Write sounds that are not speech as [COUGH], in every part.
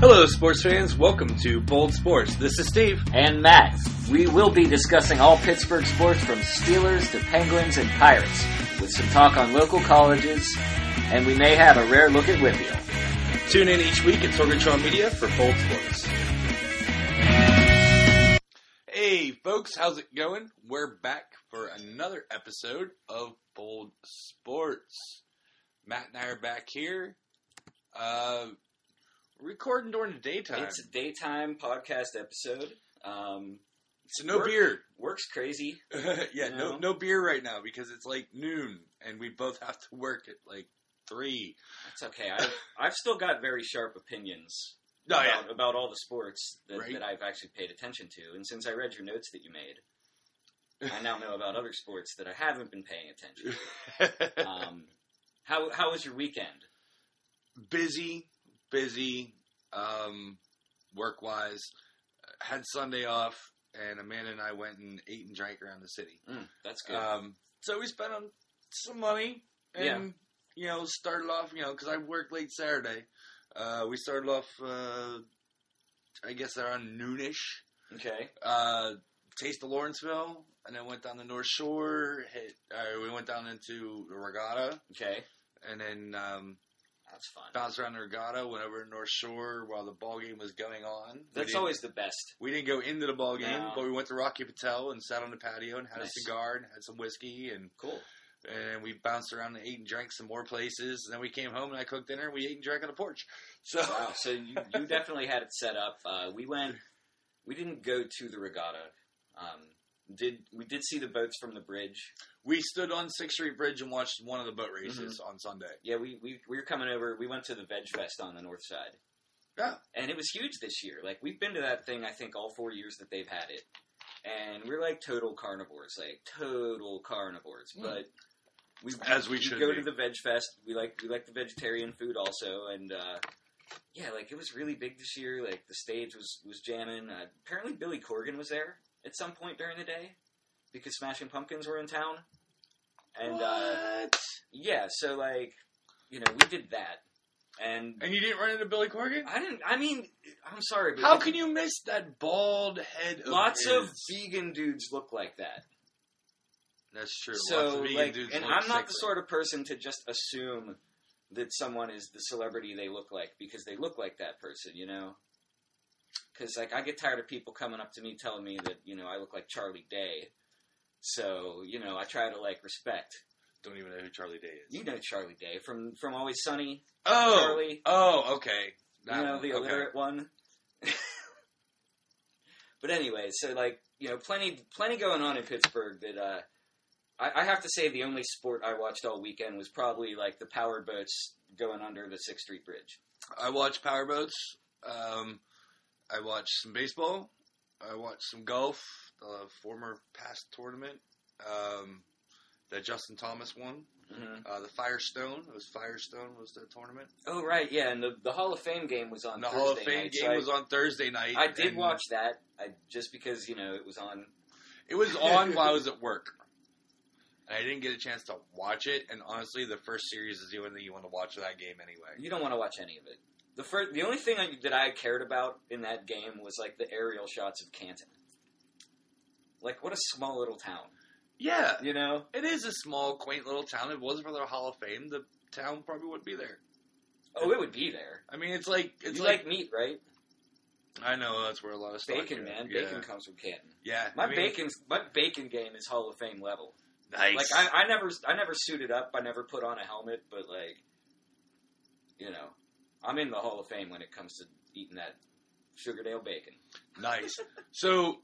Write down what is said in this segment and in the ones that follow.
Hello, sports fans. Welcome to Bold Sports. This is Steve. and Matt. We will be discussing all Pittsburgh sports from Steelers to Penguins and Pirates, with some talk on local colleges, and we may have a rare look at Whitfield. Tune in each week at Sorgatron Media for Bold Sports. Hey, folks, how's it going? We're back for another episode of Bold Sports. Matt and I are back here. Uh, recording during the daytime. It's a daytime podcast episode. Um, so no work- beer. works crazy. [LAUGHS] yeah, no No. no beer right now because it's like noon and we both have to work at like three. That's okay. I've, I've still got very sharp opinions Oh yeah. about, about all the sports that, Right. that I've actually paid attention to. And since I read your notes that you made, I now know about other sports that I haven't been paying attention to. [LAUGHS] Um, how, how was your weekend? busy, busy, um, work wise. Had Sunday off, and Amanda and I went and ate and drank around the city. Mm, that's good. Um, so we spent on some money, and Yeah. you know, started off, you know, because I worked late Saturday. Uh, we started off, uh, I guess around noonish. okay. Uh, taste of Lawrenceville, and then went down the North Shore. Hit, uh, we went down into the Regatta, Okay. and then um, That's fun. bounced around the regatta, went over to North Shore while the ball game was going on. That's always the best. we didn't go into the ball game, No. but we went to Rocky Patel and sat on the patio and had Nice. a cigar and had some whiskey and Cool. and we bounced around and ate and drank some more places. And then we came home and I cooked dinner and we ate and drank on the porch. So Wow. So you, you [LAUGHS] definitely had it set up. Uh, we went. We didn't go to the regatta. Um, did we did see the boats from the bridge? we stood on Sixth Street Bridge and watched one of the boat races Mm-hmm. on Sunday. Yeah, we, we we were coming over. We went to the Veg Fest on the north side. Yeah. And it was huge this year. Like we've been to that thing. I think all four years that they've had it, and we're like total carnivores, like total carnivores. Mm. But we As we should go be. to the Veg Fest. We like we like the vegetarian food also, and uh, yeah, like it was really big this year. Like the stage was was jamming. Uh, apparently, Billy Corgan was there at some point during the day because Smashing Pumpkins were in town, and uh, yeah, so like you know we did that, and And you didn't run into Billy Corgan? I didn't. I mean, I'm sorry, but How can you miss that bald head? Of Lots his? of vegan dudes look like that. That's true. Lots So, of vegan like, and I'm not the sort of person to just assume that someone is the celebrity they look like because they look like that person, you know. Because like I get tired of people coming up to me telling me that you know I look like Charlie Day. So you know I try to like respect. Don't even know who Charlie Day is. You know Charlie Day from from Always Sunny. Oh, Charlie. Oh, okay. That you know one. the okay. illiterate one. [LAUGHS] but anyway, so like you know, plenty plenty going on in Pittsburgh. That uh, I, I have to say, the only sport I watched all weekend was probably like the power boats going under the Sixth Street Bridge. I watched powerboats. Um, I watched some baseball. I watched some golf. The former past tournament um, that Justin Thomas won. Mm-hmm. Uh, the Firestone. It was Firestone was the tournament. Oh right, yeah, and the the Hall of Fame game was on the Thursday Hall of Fame night, game so I- was on Thursday night. I did watch that, I, just because you know it was on. It was on [LAUGHS] while I was at work. And I didn't get a chance to watch it. And honestly, the first series is the only thing you want to watch of that game anyway. You don't want to watch any of it. The first, the only thing I, that I cared about in that game was like the aerial shots of Canton. Like what a small little town, Yeah, you know. it is a small, quaint little town. If it wasn't for the Hall of Fame, the town probably wouldn't be there. Oh, it would be there. I mean, it's like it's you like, like, meat, right? I know that's where a lot of stuff Bacon, man. Yeah. Bacon comes from Canton. Yeah, My I mean, bacon's my bacon game is Hall of Fame level. Nice. Like I, I never I never suited up. I never put on a helmet, but like, you know, I'm in the Hall of Fame when it comes to eating that Sugardale bacon. nice. [LAUGHS] So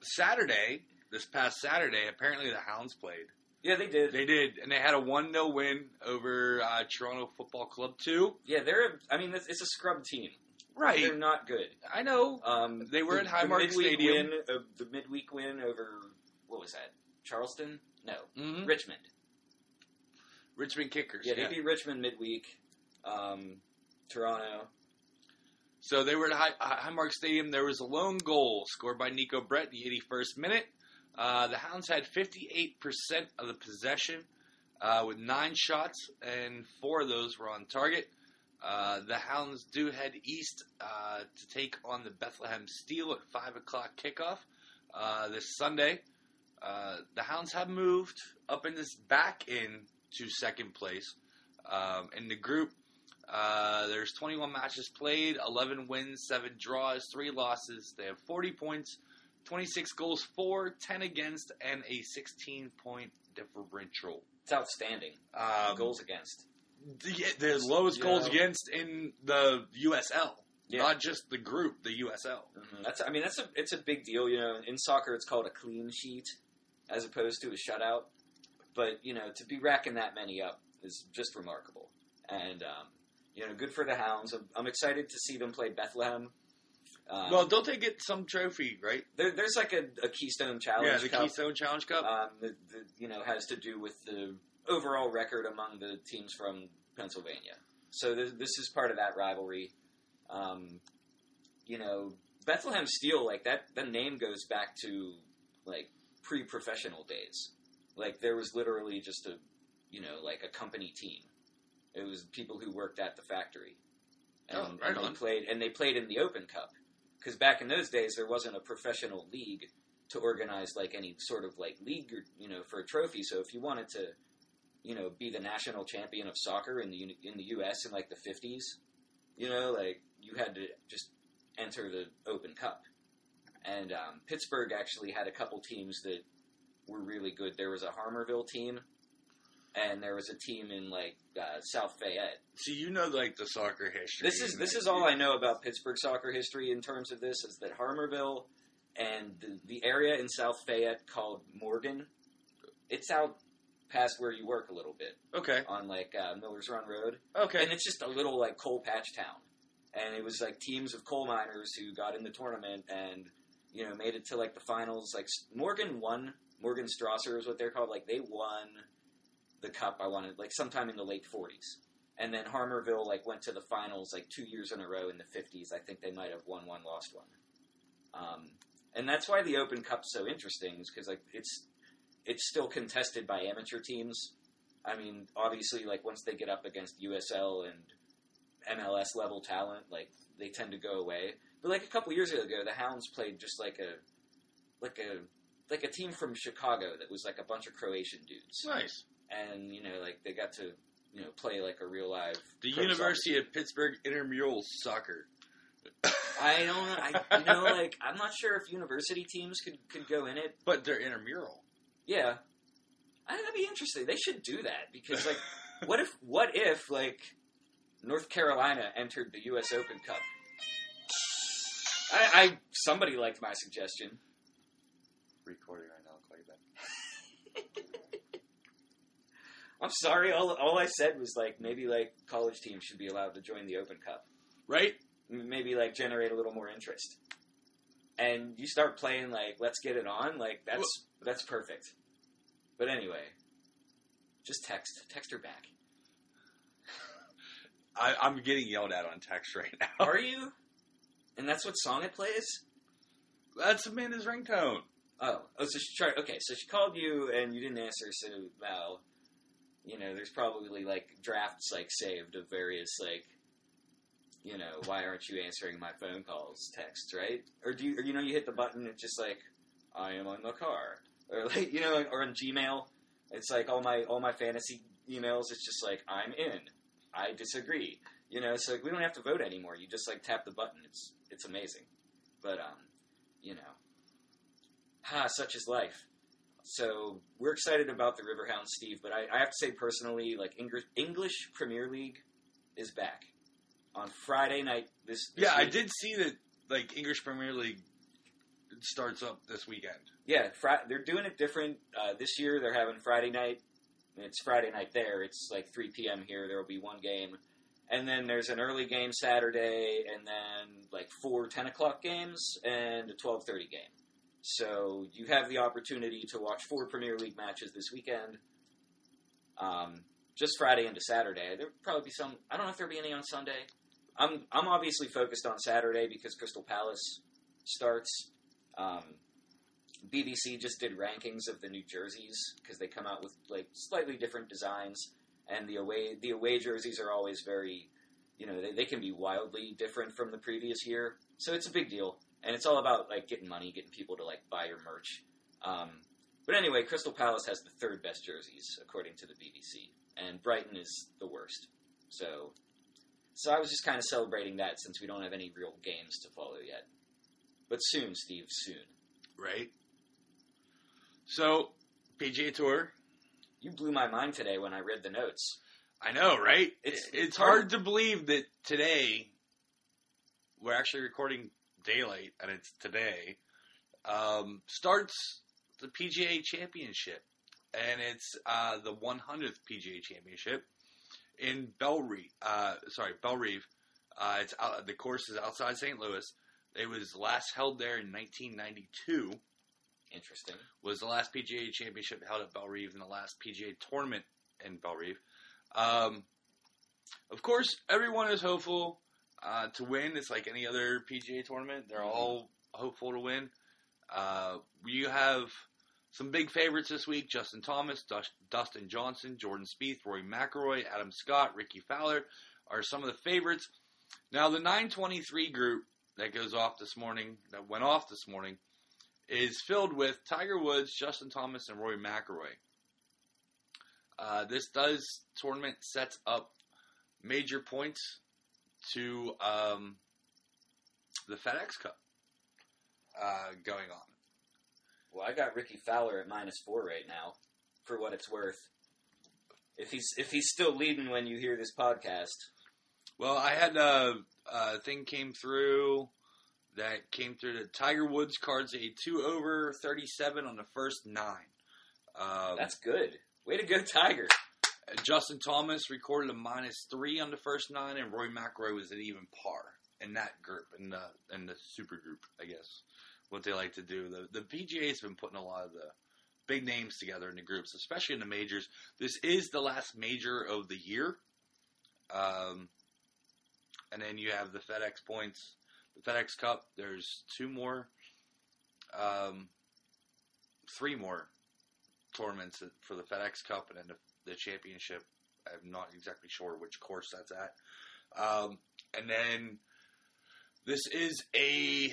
Saturday, this past Saturday, apparently the Hounds played. Yeah, they did. They did, and they had a one 0 win over uh, Toronto Football Club two. yeah, they're. I mean, it's, it's a scrub team. Right. They're not good. I know. Um, They were the, at Highmark Stadium. Win, uh, the midweek win over what was that? Charleston? No, Mhm. Richmond. Richmond Kickers. Yeah, they beat Richmond midweek. Um, Toronto. So they were at High, Highmark Stadium. There was a lone goal scored by Neco Brett in the 81st minute. Uh, the Hounds had 58% of the possession uh, with nine shots, and four of those were on target. Uh, the Hounds do head east uh, to take on the Bethlehem Steel at 5 o'clock kickoff uh, this Sunday. Uh, the Hounds have moved up in this back in to second place um, in the group. Uh, there's 21 matches played, 11 wins, 7 draws, 3 losses. They have 40 points, 26 goals for, 10 against, and a 16 point differential. It's outstanding. Um, Goals against. the, the lowest goals against in the USL, Yeah. not just the group, the USL. Mhm. That's. I mean, that's a. It's a big deal. You know, in soccer, it's called a clean sheet as opposed to a shutout. But you know, to be racking that many up is just remarkable. And um, you know, good for the Hounds. I'm, I'm excited to see them play Bethlehem. Um, well, don't they get some trophy, right? there, there's like a, a Keystone Challenge. yeah, the Cup. Keystone Challenge Cup. um, that, you know has to do with the overall record among the teams from Pennsylvania. So th- this is part of that rivalry. Um, you know, Bethlehem Steel, like that, the name goes back to like pre-professional days. Like there was literally just a, you know, like a company team. It was people who worked at the factory, and, Oh, right and they played and they played in the Open Cup because back in those days there wasn't a professional league to organize like any sort of like league or you know for a trophy. So if you wanted to, you know, be the national champion of soccer in the in the U.S. in like the fifties, you know, like you had to just enter the Open Cup. And um, Pittsburgh actually had a couple teams that were really good. There was a Harmarville team, and there was a team in like uh, South Fayette. So you know, like the soccer history. This is this is all I know about Pittsburgh soccer history in terms of this is that Harmarville and the, the area in South Fayette called Morgan, it's out past where you work a little bit Okay, on like uh, Miller's Run Road, okay. and it's just a little like coal patch town, and it was like teams of coal miners who got in the tournament and you know made it to like the finals. Like Morgan won, Morgan Strasser is what they're called. Like they won the cup. I wanted like sometime in the late forties. And then Harmarville like went to the finals like two years in a row in the fifties. I think they might have won one, lost one. Um, and that's why the Open Cup's so interesting, is because like it's it's still contested by amateur teams. I mean, obviously, like once they get up against USL and MLS level talent, like they tend to go away. But like a couple years ago, the Hounds played just like a like a like a team from Chicago that was like a bunch of Croatian dudes, nice. And you know, like they got to you know play like a real live. The pro University of Pittsburgh intramural soccer. I don't. I you know like I'm not sure if university teams could could go in it. But they're intramural. Yeah, I think that'd be interesting. They should do that because like what if what if like North Carolina entered the U.S. Open Cup? I, I somebody liked my suggestion. Recording right now. I'll call you back. I'm sorry. All, all I said was like maybe like college teams should be allowed to join the Open Cup. Right? Maybe like generate a little more interest. And you start playing like let's get it on. Like that's that's perfect. But anyway, just text text her back. [LAUGHS] I, I'm getting yelled at on text right now. [LAUGHS] Are you? And that's what song it plays. That's Amanda's ringtone. Oh, oh, so she tried. Okay, so she called you and you didn't answer. So, well, you know, there's probably like drafts like saved of various like, you know, why aren't you answering my phone calls? Texts, right? Or do you, or you know, you hit the button, it's just like, I am on the car, or like, [LAUGHS] you know, or in Gmail, it's like all my all my fantasy emails. It's just like I'm in. I disagree. You know, so like, we don't have to vote anymore. You just like tap the button. It's it's amazing. But um, you know, ha, [SIGHS] such is life. So we're excited about the Riverhound, Steve. But I, I have to say personally, like English, English Premier League is back on Friday night. This, this Yeah, I did see that. Like English Premier League starts up this weekend. Yeah, fri- they're doing it different uh, this year. They're having Friday night. It's Friday night there. It's like 3 p.m. here. There will be one game, and then there's an early game Saturday, and then like four 10 o'clock games and a 12:30 game. So you have the opportunity to watch four Premier League matches this weekend. Um, just Friday into Saturday. There'll probably be some. I don't know if there'll be any on Sunday. I'm I'm obviously focused on Saturday because Crystal Palace starts. Um, BBC just did rankings of the New Jerseys because they come out with like slightly different designs, and the away the away jerseys are always very you know, they, they can be wildly different from the previous year. So it's a big deal, and it's all about like getting money, getting people to like buy your merch. Um, but anyway, Crystal Palace has the third best jerseys according to the BBC, and Brighton is the worst. So, so I was just kind of celebrating that since we don't have any real games to follow yet. But soon, Steve, soon. right? So, PGA Tour. You blew my mind today when I read the notes. I know, right? It's- It's hard- hard to believe that today we're actually recording daylight, and it's today. Um, starts the PGA Championship, and it's uh, the 100th PGA Championship in Bellerive. Uh, sorry, Bellerive. Uh, it's out, the course is outside St. Louis. It was last held there in 1992. Interesting. was the last PGA Championship held at Bellerive and the last PGA tournament in Bellerive. Um, of course, everyone is hopeful uh, to win. It's like any other PGA tournament; they're all hopeful to win. Uh, you have some big favorites this week: Justin Thomas, Dus- Dustin Johnson, Jordan Spieth, Rory McIlroy, Adam Scott, Rickie Fowler are some of the favorites. Now, the 923 group that goes off this morning, that went off this morning, is filled with Tiger Woods, Justin Thomas, and Rory McIlroy. Uh, this does tournament sets up major points to um, the FedEx Cup uh, going on. Well, I got Rickie Fowler at minus four right now, for what it's worth. If he's if he's still leading when you hear this podcast, Well, I had a, a thing came through that came through the Tiger Woods cards a two over thirty seven on the first nine. Um, that's good. Way to go, Tiger. Justin Thomas recorded a minus three on the first nine, and Roy McIlroy was at even par in that group, in the in the super group, I guess. What they like to do. The the PGA has been putting a lot of the big names together in the groups, especially in the majors. This is the last major of the year. Um, and then you have the FedEx points, the FedEx Cup. There's two more, um, three more tournaments for the FedEx Cup, and then the, the championship. I'm not exactly sure which course that's at. Um, and then this is a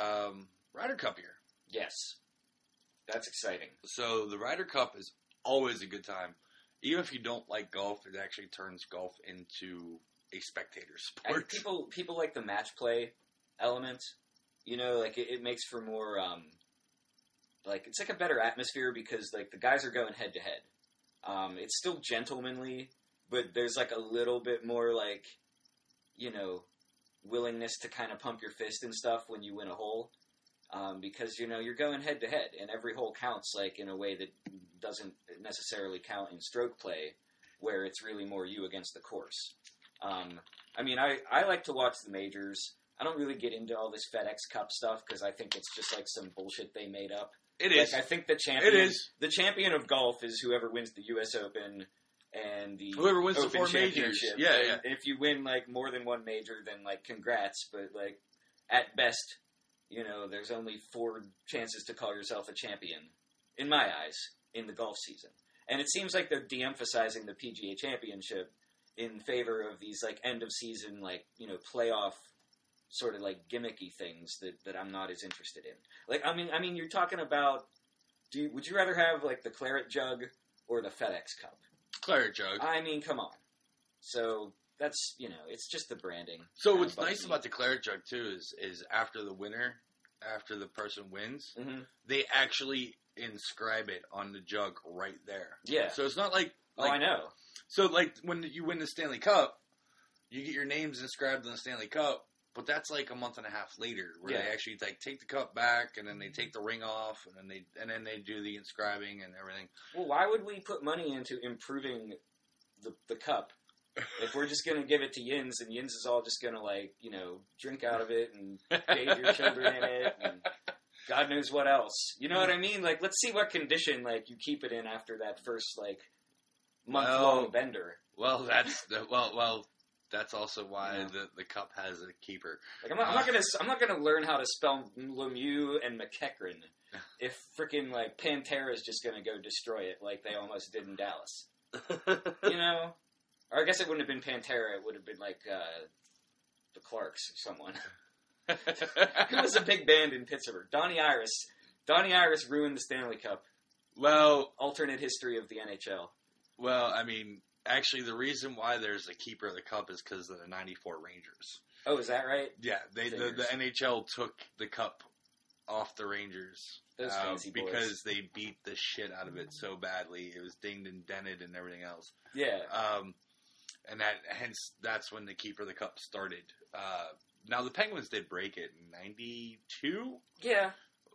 um, Ryder Cup year. Yes, that's exciting. So the Ryder Cup is always a good time. Even if you don't like golf, it actually turns golf into a spectator And sport. people people like the match play element. You know, like it, it makes for more um, like it's like a better atmosphere because like the guys are going head to head. Um, it's still gentlemanly, but there's like a little bit more like you know willingness to kind of pump your fist and stuff when you win a hole. Um, because you know you're going head to head, and every hole counts like in a way that doesn't necessarily count in stroke play, where it's really more you against the course. Um, I mean, I, I like to watch the majors. I don't really get into all this FedEx Cup stuff because I think it's just like some bullshit they made up. It Like, is. I think the champion, It is. the champion of golf is whoever wins the U.S. Open and the Whoever wins the four majors. Yeah, And yeah. If you win like more than one major, then like congrats. But like at best, you know, there's only four chances to call yourself a champion, in my eyes, in the golf season. And it seems like they're de-emphasizing the PGA Championship in favor of these like end of season, like you know, playoff sort of like gimmicky things that, that I'm not as interested in. Like, I mean, I mean, you're talking about. Do you, would you rather have like the claret jug or the FedEx Cup? Claret jug. I mean, come on. So that's you know, it's just the branding. So what's nice me. about the claret jug too is is after the winner, after the person wins, Mhm. they actually inscribe it on the jug right there. Yeah. So it's not like oh, I know. so like when you win the Stanley Cup, you get your names inscribed on the Stanley Cup, but that's like a month and a half later where they actually like take the cup back and then they take the ring off and then they and then they do the inscribing and everything. Well, why would we put money into improving the the cup if we're just gonna give it to Yins and Yins is all just gonna like you know drink out of it and bathe your children in it and God knows what else. You know what I mean? Like, let's see what condition like you keep it in after that first like month long Well- bender. Well, that's the, well well that's also why Yeah. the the cup has a keeper. Like I'm not, I'm not gonna I'm not gonna learn how to spell Lemieux and McEachern [LAUGHS] if freaking like Pantera is just gonna go destroy it like they almost did in Dallas. You know, Or I guess it wouldn't have been Pantera. It would have been like uh, the Clarks or someone. [LAUGHS] Who was a big band in Pittsburgh? Donnie Iris. Donnie Iris ruined the Stanley Cup. well, Alternate history of the NHL. well, I mean, actually, the reason why there's a keeper of the cup is because of the '94 Rangers. Oh, is that right? Yeah, they the, the NHL took the cup off the Rangers uh, because they beat the shit out of it so badly. It was dinged and dented and everything else. Yeah. Um, and that hence that's when the keeper of the cup started. Uh, now the Penguins did break it in '92. Yeah.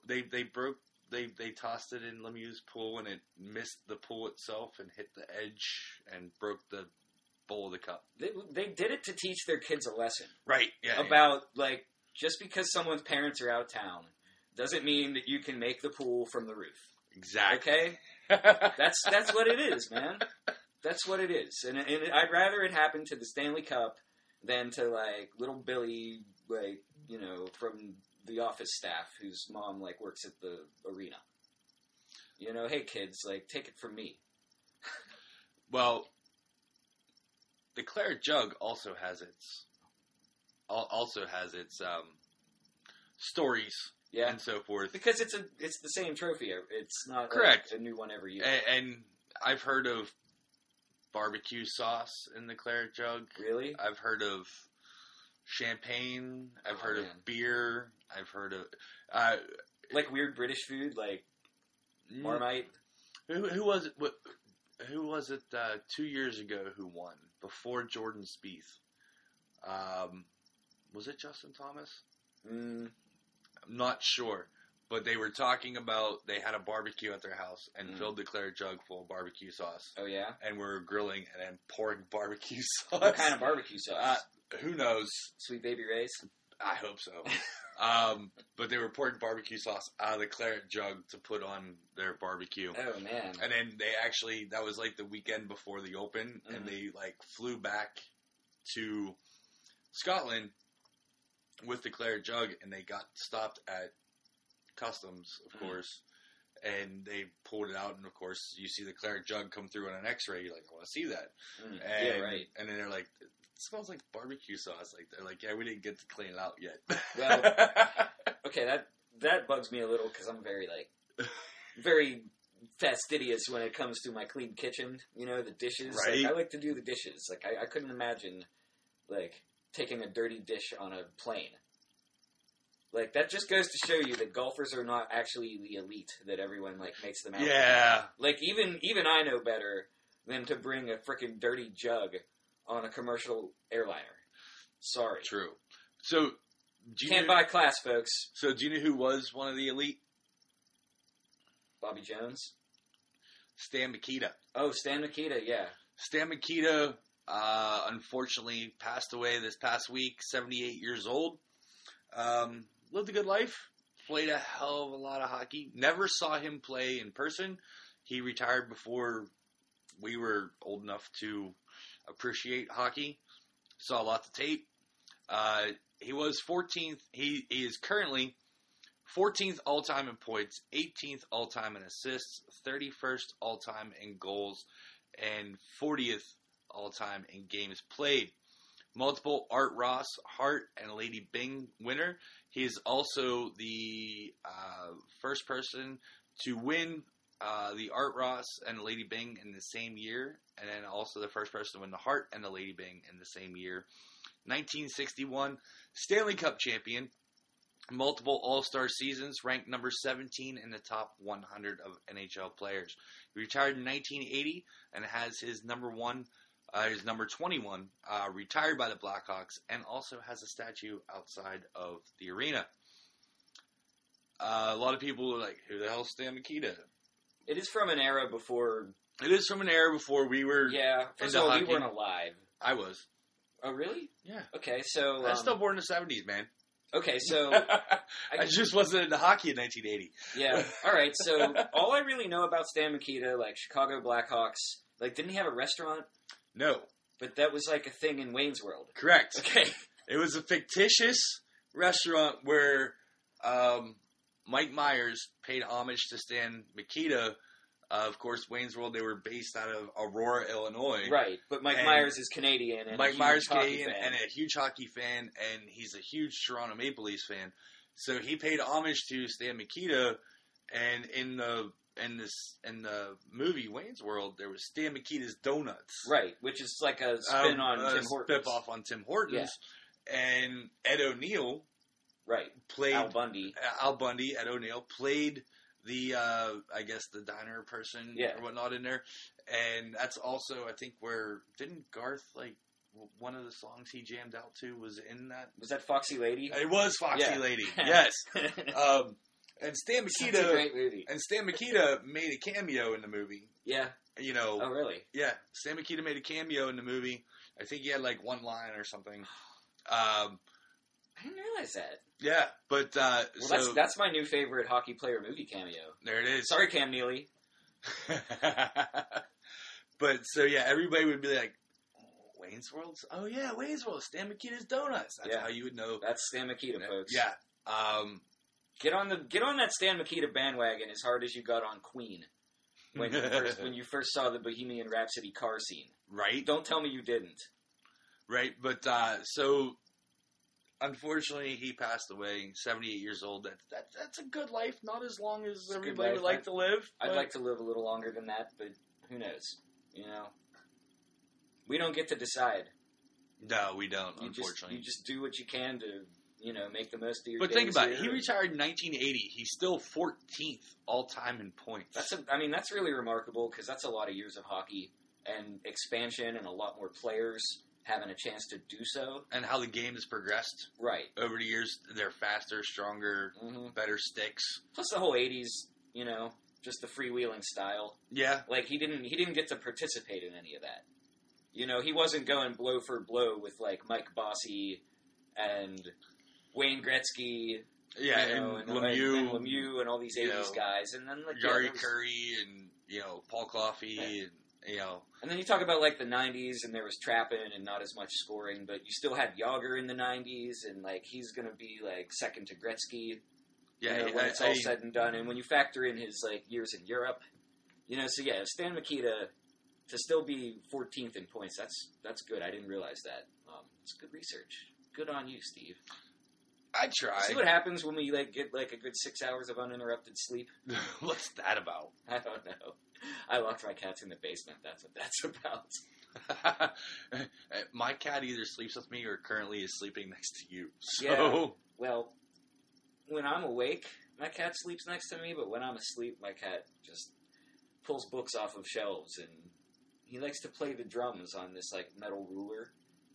They they broke they they tossed it in Lemieux's pool and it missed the pool itself and hit the edge and broke the bowl of the cup. They, they did it to teach their kids a lesson Right. Yeah. about, like, just because someone's parents are out of town doesn't mean that you can make the pool from the roof. exactly. Okay? [LAUGHS] That's that's what it is, man. That's what it is, and, and I'd rather it happen to the Stanley Cup than to like little Billy, like you know, from the office staff whose mom like works at the arena. You know, hey kids, like take it from me. [LAUGHS] Well, the claret jug also has its also has its um, stories Yeah, and so forth. because it's a it's the same trophy. It's not like, Correct. a new one every year. And, and I've heard of barbecue sauce in the claret jug. really? I've heard of champagne. I've Oh, heard man. of beer. I've heard of uh, Like weird British food, like mm, Marmite. Who, who was it? What, who was it? Uh, two years ago, who won before Jordan Spieth? Um, was it Justin Thomas? Mm, I'm not sure, but they were talking about they had a barbecue at their house and Mm. filled the claret jug full of barbecue sauce, oh yeah. and we were grilling and then pouring [LAUGHS] barbecue sauce. What kind of barbecue sauce? Uh, who knows? Sweet Baby Ray's. I hope so. um, but they were pouring barbecue sauce out of the claret jug to put on their barbecue. Oh man. And then they actually that was like the weekend before the Open, and Mhm. they like flew back to Scotland with the claret jug, and they got stopped at customs, of Mhm. course, and they pulled it out, and of course you see the claret jug come through on an X-ray. You're like, I want to see that, Mm, and, yeah, right. And then they're like. Smells like barbecue sauce. Like they're like, yeah, we didn't get to clean it out yet. Well, [LAUGHS] Okay, that that bugs me a little because I'm very like very fastidious when it comes to my clean kitchen. You know, the dishes. Like, I like to do the dishes. Like I, I couldn't imagine like taking a dirty dish on a plane. Like that just goes to show you that golfers are not actually the elite that everyone like makes them out. yeah, Like even even I know better than to bring a freaking dirty jug on a commercial airliner. Sorry, true. So, do you can't know, buy class, folks. so do you know who was one of the elite? Bobby Jones. Stan Mikita. Oh, Stan Mikita, yeah. Stan Mikita, uh, unfortunately, passed away this past week, 78 years old. Um, lived a good life, played a hell of a lot of hockey. Never saw him play in person. He retired before we were old enough to appreciate hockey. Saw lots of tape. Uh, he was 14th. He, he is currently 14th all time in points, 18th all time in assists, 31st all time in goals, and 40th all time in games played. Multiple Art Ross, Hart, and Lady Byng winner. He is also the uh, first person to win uh, the Art Ross and Lady Byng in the same year, and then also the first person to win the Hart and the Lady Byng in the same year. 1961 Stanley Cup champion, multiple All Star seasons, ranked number 17 in the top 100 of NHL players. He retired in 1980 and has his number one, uh, his number 21, uh, retired by the Blackhawks, and also has a statue outside of the arena. Uh, a lot of people are like, "Who the hell's Stan Mikita?" It is from an era before. It is from an era before we were. Yeah, first of all, we weren't alive. I was. Oh, really? Yeah. Okay, so I um, was still born in the seventies, man. okay, so [LAUGHS] I just wasn't into hockey in 1980. yeah, all right. So all I really know about Stan Mikita, like Chicago Blackhawks, like didn't he have a restaurant? No, But that was like a thing in Wayne's World. correct. Okay, It was a fictitious restaurant where um, Mike Myers paid homage to Stan Mikita Uh, of course, Wayne's World they were based out of Aurora, Illinois. Right, but Mike And Myers is Canadian, and a Mike huge Myers Canadian fan. and a huge hockey fan, and he's a huge Toronto Maple Leafs fan. So he paid homage to Stan Mikita, and in the in this in the movie Wayne's World, there was Stan Mikita's Donuts, right, which is like a spin Um, on Tim Hortons. spin off on Tim Hortons, and Ed O'Neill Right, played Al Bundy. Al Bundy, Ed O'Neill played the uh, I guess the diner person Yeah. or whatnot in there, and that's also I think where didn't Garth like one of the songs he jammed out to was in that. Was that Foxy Lady? It was Foxy Yeah. Lady, [LAUGHS] yes. [LAUGHS] Um, and Stan Mikita great movie. and Stan Mikita made a cameo in the movie. Yeah. You know, Oh, really? yeah, Stan Mikita made a cameo in the movie. I think he had like one line or something. Um, I didn't realize that. yeah, but uh, Well, so that's that's my new favorite hockey player movie cameo. there it is. Sorry, Cam Neely. [LAUGHS] but so yeah, everybody would be like, oh, Wayne's World. Oh yeah, Wayne's World. Stan Mikita's Donuts. That's Yeah. how you would know. That's Stan Mikita, folks. Yeah. Um, Get on the get on that Stan Mikita bandwagon as hard as you got on Queen when you first [LAUGHS] when you first saw the Bohemian Rhapsody car scene. right, Don't tell me you didn't. right. But uh, so unfortunately, he passed away, seventy eight years old. That, that that's a good life. Not as long as It's everybody would like to live. I'd like to live a little longer than that, but who knows? You know, we don't get to decide. No, we don't. You just unfortunately. you just do what you can to you know make the most of your. but think about it. He retired in 1980. He's still 14th all time in points. That's a, I mean that's really remarkable because that's a lot of years of hockey and expansion and a lot more players having a chance to do so. and how the game has progressed Right. over the years. They're faster, stronger, hmm better sticks. Plus the whole '80s, you know, just the freewheeling style. Yeah, Like he didn't he didn't get to participate in any of that. You know, he wasn't going blow for blow with like Mike Bossy and Wayne yeah, Gretzky, you know, and, and, Lemieux, and Lemieux and all these you '80s know, guys, and then like yeah, Jari there was- Kurri, and you know Paul Coffey, Yeah. and you know And then you talk about like the '90s, and there was trapping and not as much scoring, but you still had Jagr in the '90s, and like he's going to be like second to Gretzky. yeah. you know, when I- it's all I- said and done, and when you factor in his like years in Europe, you know, so yeah, Stan Mikita to still be 14th in points. That's that's good. I didn't realize that. Um, it's good research. Good on you, Steve. I try. See what happens when we like get like a good six hours of uninterrupted sleep. [LAUGHS] What's that about? I don't know. [LAUGHS] I locked my cats in the basement. That's what that's [LAUGHS] about. My cat either sleeps with me or currently is sleeping next to you. So Yeah. [LAUGHS] Well, when I'm awake, my cat sleeps next to me, but when I'm asleep, my cat just pulls books off of shelves and he likes to play the drums on this like metal ruler.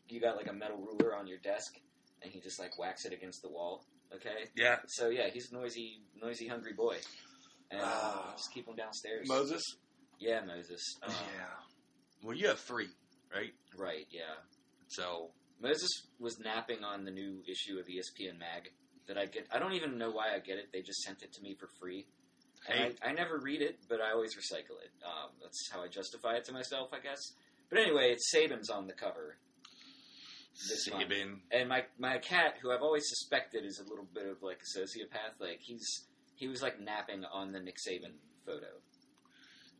You got like a metal ruler on your desk and he just like whacks it against the wall. Okay? yeah, So yeah, he's a noisy, noisy, hungry boy. And uh, just keep them downstairs. Moses. yeah, Moses. Uh, yeah. Well, you have three, right? Right, yeah. So Moses was napping on the new issue of ESPN Mag that I get. I don't even know why I get it. They just sent it to me for free. Hey, I, I never read it, but I always recycle it. Um, that's how I justify it to myself, I guess. But anyway, it's Saban's on the cover. this month. Saban. And my, my cat, who I've always suspected is a little bit of like a sociopath, like he's he was like napping on the Nick Saban photo.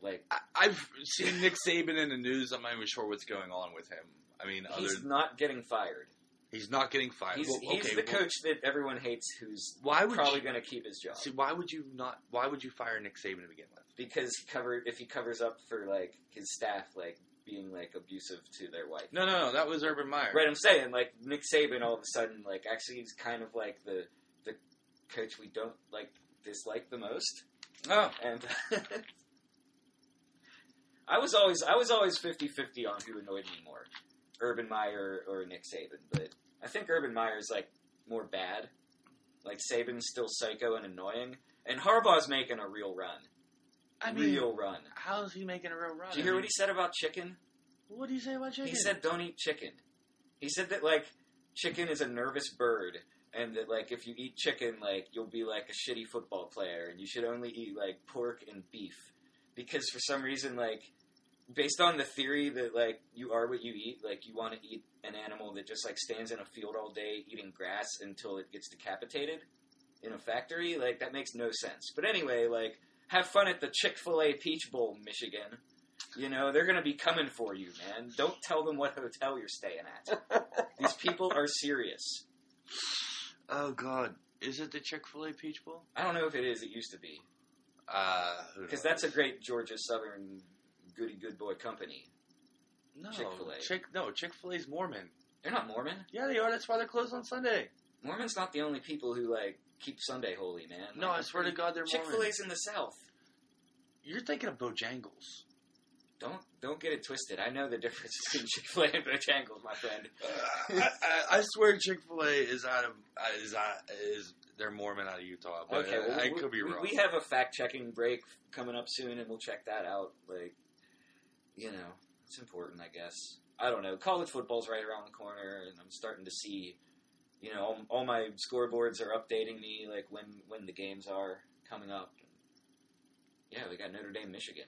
Like I, I've seen Nick Saban in the news. I'm not even sure what's going on with him. I mean, other he's not getting fired. he's not getting fired. He's, Well, he's okay, the well, coach that everyone hates, who's Why would probably going to keep his job see? Why would you not? Why would you fire Nick Saban to begin with? because he covered if he covers up for like his staff like being like abusive to their wife. No, no, no. That was Urban Meyer. Right, I'm saying like Nick Saban all of a sudden like actually he's kind of like the the coach we don't like dislike the most. Oh, And [LAUGHS] I was always I was always 50-50 on who annoyed me more, Urban Meyer or Nick Saban. But I think Urban Meyer's like more bad. Like Saban's still psycho and annoying, and Harbaugh's making a real run. I mean, real run. how is he making a real run? Did you hear what he said about chicken? What did he say about chicken? He said, "Don't eat chicken." He said that like chicken is a nervous bird, and that like if you eat chicken, like you'll be like a shitty football player, and you should only eat like pork and beef, because for some reason, like based on the theory that like you are what you eat, like you want to eat an animal that just like stands in a field all day eating grass until it gets decapitated in a factory, like that makes no sense. But anyway, like have fun at the Chick Fil A Peach Bowl, Michigan. You know they're gonna be coming for you, man. Don't tell them what hotel you're staying at. [LAUGHS] These people are serious. Oh God, is it the Chick Fil A Peach Bowl? I don't know if it is. It used to be Uh, because knows? that's a great Georgia Southern goody good boy company. no Chick-fil-A. Chick no Chick Fil A's Mormon. They're not Mormon. Yeah, they are. That's why they're closed on Sunday. Mormon's not the only people who like keep Sunday holy, man. No, I swear to God, they're Chick Fil. A's in the South. You're thinking of Bojangles. Don't don't get it twisted. I know the difference [LAUGHS] between Chick Fil A and Bojangles, my friend. I, I, I swear Chick Fil A is out of uh, is out, is they're Mormon out of Utah, but okay, well, I could be wrong. We have a fact checking break coming up soon, and we'll check that out. Like, you know, it's important, I guess. I don't know. College football's right around the corner, and I'm starting to see. You know, all, all my scoreboards are updating me like when when the games are coming up. Yeah, we got Notre Dame, Michigan.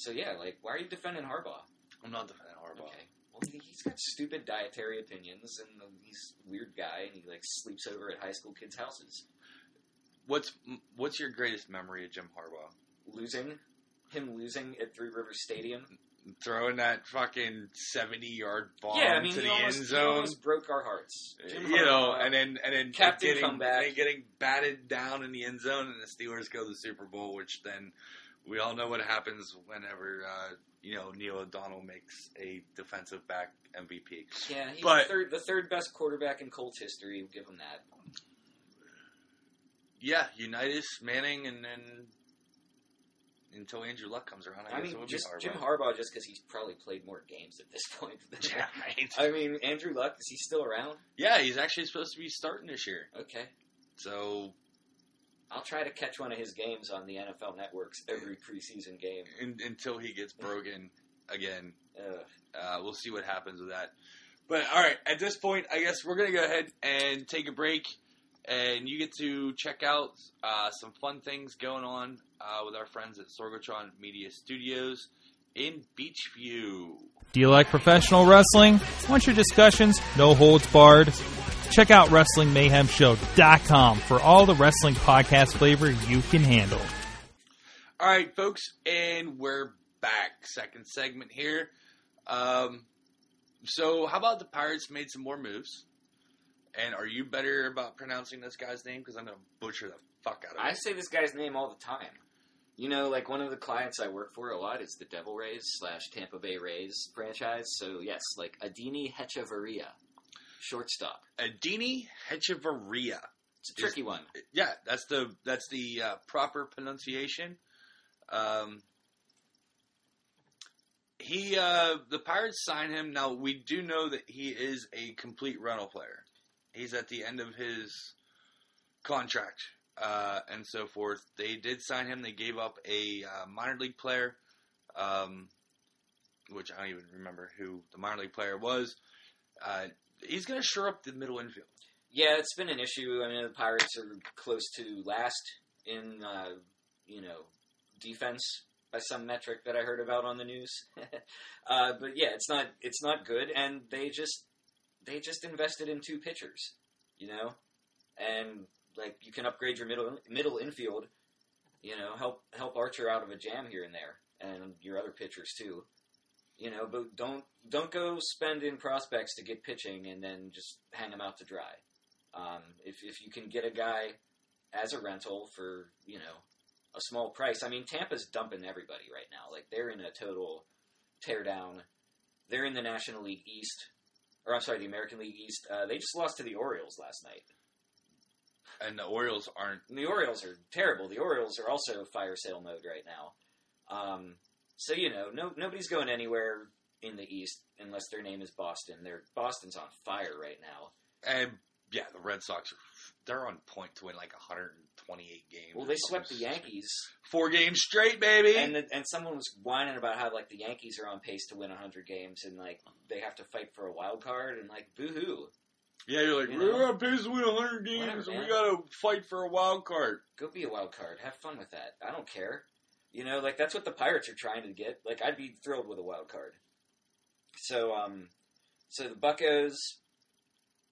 So yeah, like, why are you defending Harbaugh? I'm not defending Harbaugh. Okay. Well, he- he's got stupid dietary opinions, and he's a weird guy, and he like sleeps over at high school kids' houses. What's what's your greatest memory of Jim Harbaugh? Losing, him losing at Three Rivers Stadium. Throwing that fucking seventy yard bomb yeah, I mean, to the almost, end zone. almost broke our hearts. Jim you know, and then and then Captain getting, comeback. and getting batted down in the end zone, and the Steelers go to the Super Bowl, which then we all know what happens whenever uh, you know Neil O'Donnell makes a defensive back MVP. yeah, he's but- the, third, the third best quarterback in Colts history. Give him that. Yeah, Unitas, Manning, and then until Andrew Luck comes around, I, I, guess mean, it would just be Jim Harbaugh. Harbaugh, just because he's probably played more games at this [LAUGHS] point. Than Yeah, right. I mean, Andrew Luck is he still around? yeah, he's actually supposed to be starting this year. Okay, So I'll try to catch one of his games on the NFL Network's every preseason game. in, until he gets broken again, uh, we'll see what happens with that. But all right, at this point, I guess we're gonna go ahead and take a break, and you get to check out uh, some fun things going on uh, with our friends at Sorgatron Media Studios in Beechview. Do you like professional wrestling? Want your discussions no holds barred? Check out WrestlingMayhemShow.com for all the wrestling podcast flavor you can handle. All right, folks, and we're back. Second segment here. Um, so, how about the Pirates made some more moves? And are you better about pronouncing this guy's name? Because I'm going to butcher the fuck out of it. I say this guy's name all the time. You know, like one of the clients I work for a lot is the Devil Rays slash Tampa Bay Rays franchise. So yes, like Adeiny Hechavarria, shortstop. Adeiny Hechavarria. It's a tricky one. Yeah, that's the that's the uh, proper pronunciation. Um, he uh, the Pirates signed him. Now we do know that he is a complete rental player. He's at the end of his contract uh, and so forth. They did sign him. They gave up a uh, minor league player, um, which I don't even remember who the minor league player was. He's going to shore up the middle infield. Yeah, it's been an issue. I mean, the Pirates are close to last in, uh, you know, defense by some metric that I heard about on the news. [LAUGHS] uh, but yeah, it's not it's not good, and they just they just invested in two pitchers, you know, and like you can upgrade your middle middle infield, you know, help help Archer out of a jam here and there, and your other pitchers too. You know, but don't don't go spend in prospects to get pitching and then just hang them out to dry. Um, if if you can get a guy as a rental for you know a small price, I mean Tampa's dumping everybody right now. Like they're in a total teardown. They're in the National League East, or I'm sorry, the American League East. Uh, they just lost to the Orioles last night. And the Orioles aren't And the Orioles are terrible. The Orioles are also fire sale mode right now. Um, so you know, no nobody's going anywhere in the East unless their name is Boston. Their Boston's on fire right now. And yeah, the Red Sox are they're on point to win like 128 games. Well, they swept the. Yankees, Four games straight, baby. and the, and someone was whining about how like the Yankees are on pace to win 100 games, and like they have to fight for a wild card, and like boo hoo, yeah, you're like you we're know? on pace to win 100 games, Whatever, and we gotta fight for a wild card. go be a wild card, have fun with that. I don't care, you know, like that's what the Pirates are trying to get. Like I'd be thrilled with a wild card. So um, so the Buckos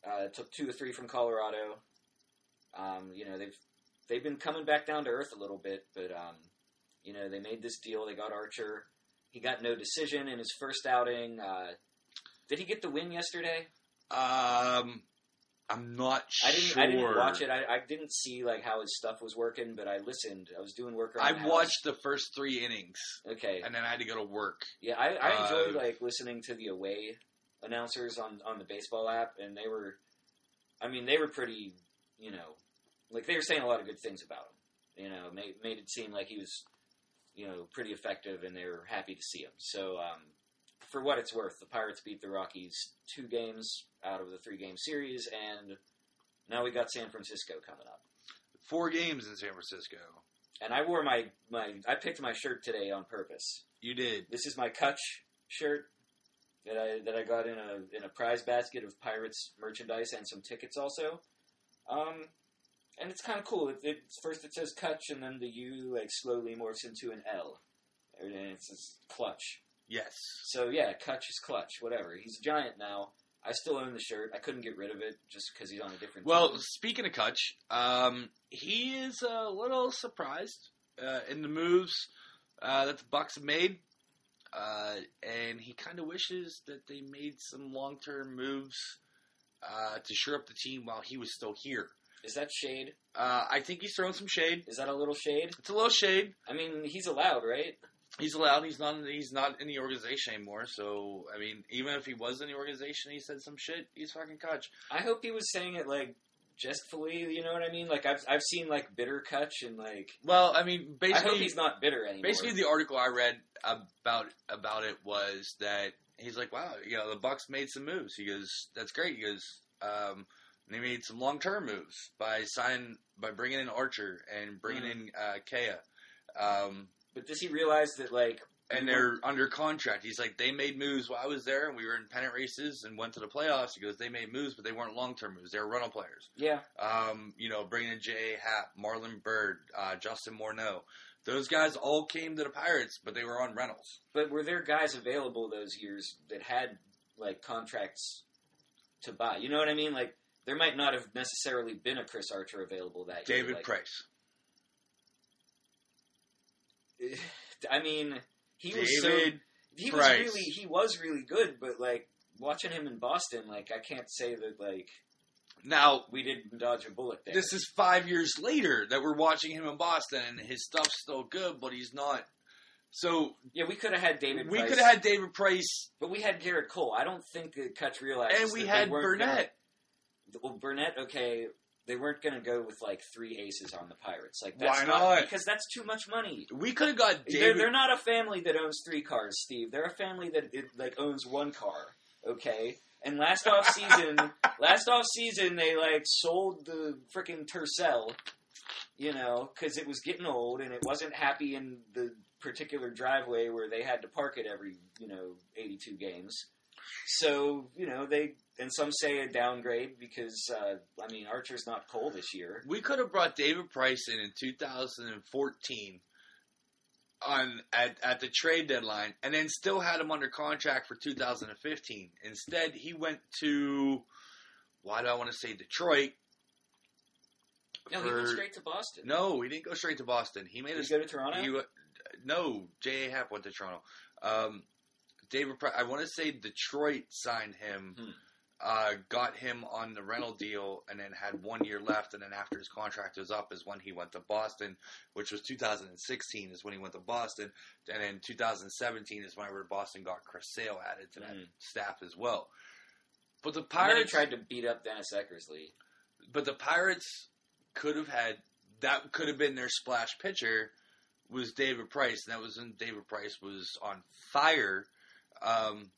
uh, took two or three from Colorado. Um, you know they've they've been coming back down to earth a little bit, but um, you know they made this deal. They got Archer. He got no decision in his first outing. Uh, did he get the win yesterday? Um, I'm not I didn't. sure. I didn't watch it. I, I didn't see like how his stuff was working, but I listened. I was doing work. I the watched the first three innings, Okay. and then I had to go to work. Yeah, I, I enjoyed Uh, like listening to the away announcers on on the baseball app, and they were, I mean, they were pretty, you know, like they were saying a lot of good things about him. You know, made made it seem like he was, you know, pretty effective, and they were happy to see him. So, um, for what it's worth, the Pirates beat the Rockies two games out of the three game series, and now we got San Francisco coming up. Four games in San Francisco. And I wore my my I picked my shirt today on purpose. You did. This is my Cutch shirt that I that I got in a in a prize basket of Pirates merchandise and some tickets also. Um, and it's kind of cool. It, it first it says Cutch and then the U like slowly morphs into an L, and it says clutch. Yes. So yeah, Cutch is clutch. Whatever. He's a giant now. I still own the shirt. I couldn't get rid of it just because he's on a different. Well, team. speaking of Cutch, um, he is a little surprised uh, in the moves uh, that the Bucks have made, uh, and he kind of wishes that they made some long-term moves uh, to shore up the team while he was still here. is that shade? Uh, I think he's throwing some shade. Is that a little shade? It's a little shade. I mean, he's allowed, right? He's allowed. He's not. He's not in the organization anymore. So I mean, even if he was in the organization, he said some shit. He's fucking Cutch. I hope he was saying it like jestfully. You know what I mean? Like I've I've seen like bitter Cutch and like Well, I mean, I hope basically, he's not bitter anymore. basically the article I read about about it was that he's like, wow, you know, the Bucks made some moves. He goes, that's great. He goes, um, they made some long term moves by signing by bringing in Archer and bringing Mhm. in uh, Kela. Um, but does he realize that like and they're under contract. He's like, they made moves while I was there, and we were in pennant races and went to the playoffs. He goes, they made moves, but they weren't long term moves. They were rental players. yeah Um, you know, bringing in J.A. Happ, Marlon Byrd, uh, Justin Morneau. Those guys all came to the Pirates, but they were on rentals. But were there guys available those years that had like contracts to buy? You know what I mean? Like there might not have necessarily been a Chris Archer available that year. David like, Price. [SIGHS] I mean, he was so David he was really he was really good, but like watching him in Boston, like I can't say that like Now, we didn't dodge a bullet there. this is five years later that we're watching him in Boston, and his stuff's still good, but he's not. So yeah, we could have had David. we could have had David Price, but we had Gerrit Cole. I don't think that Cutch realized. and we had weren't gonna- Burnett. well, Burnett, okay, they weren't going to go with like three aces on the Pirates. Like Why that's not? Because that's too much money. We could have got They're, they're not a family that owns three cars, Steve. They're a family that it, like owns one car. Okay. And last off season, [LAUGHS] last off season, they like sold the freaking Tercel, you know, because it was getting old and it wasn't happy in the particular driveway where they had to park it every, you know, eighty-two games. So you know they and some say a downgrade because uh, I mean Archer's not Cole this year. We could have brought David Price in in 2014 on at, at the trade deadline, and then still had him under contract for 2015. Instead, he went to why do I want to say Detroit? No, he went straight to Boston. No, he didn't go straight to Boston. He made Did a he go to Toronto? he no, J.A. Happ went to Toronto. Um, David, Price, I want to say Detroit signed him, Hmm. Uh, got him on the rental deal, and then had one year left. And then after his contract was up, is when he went to Boston, which was 2016. Is when he went to Boston, and then 2017 is whenever Boston got Chris Sale added to that Mhm. staff as well. But the And then he Pirates tried to beat up Dennis Eckersley. but the Pirates could have had that could have been their splash pitcher was David Price, and that was when David Price was on fire. Um,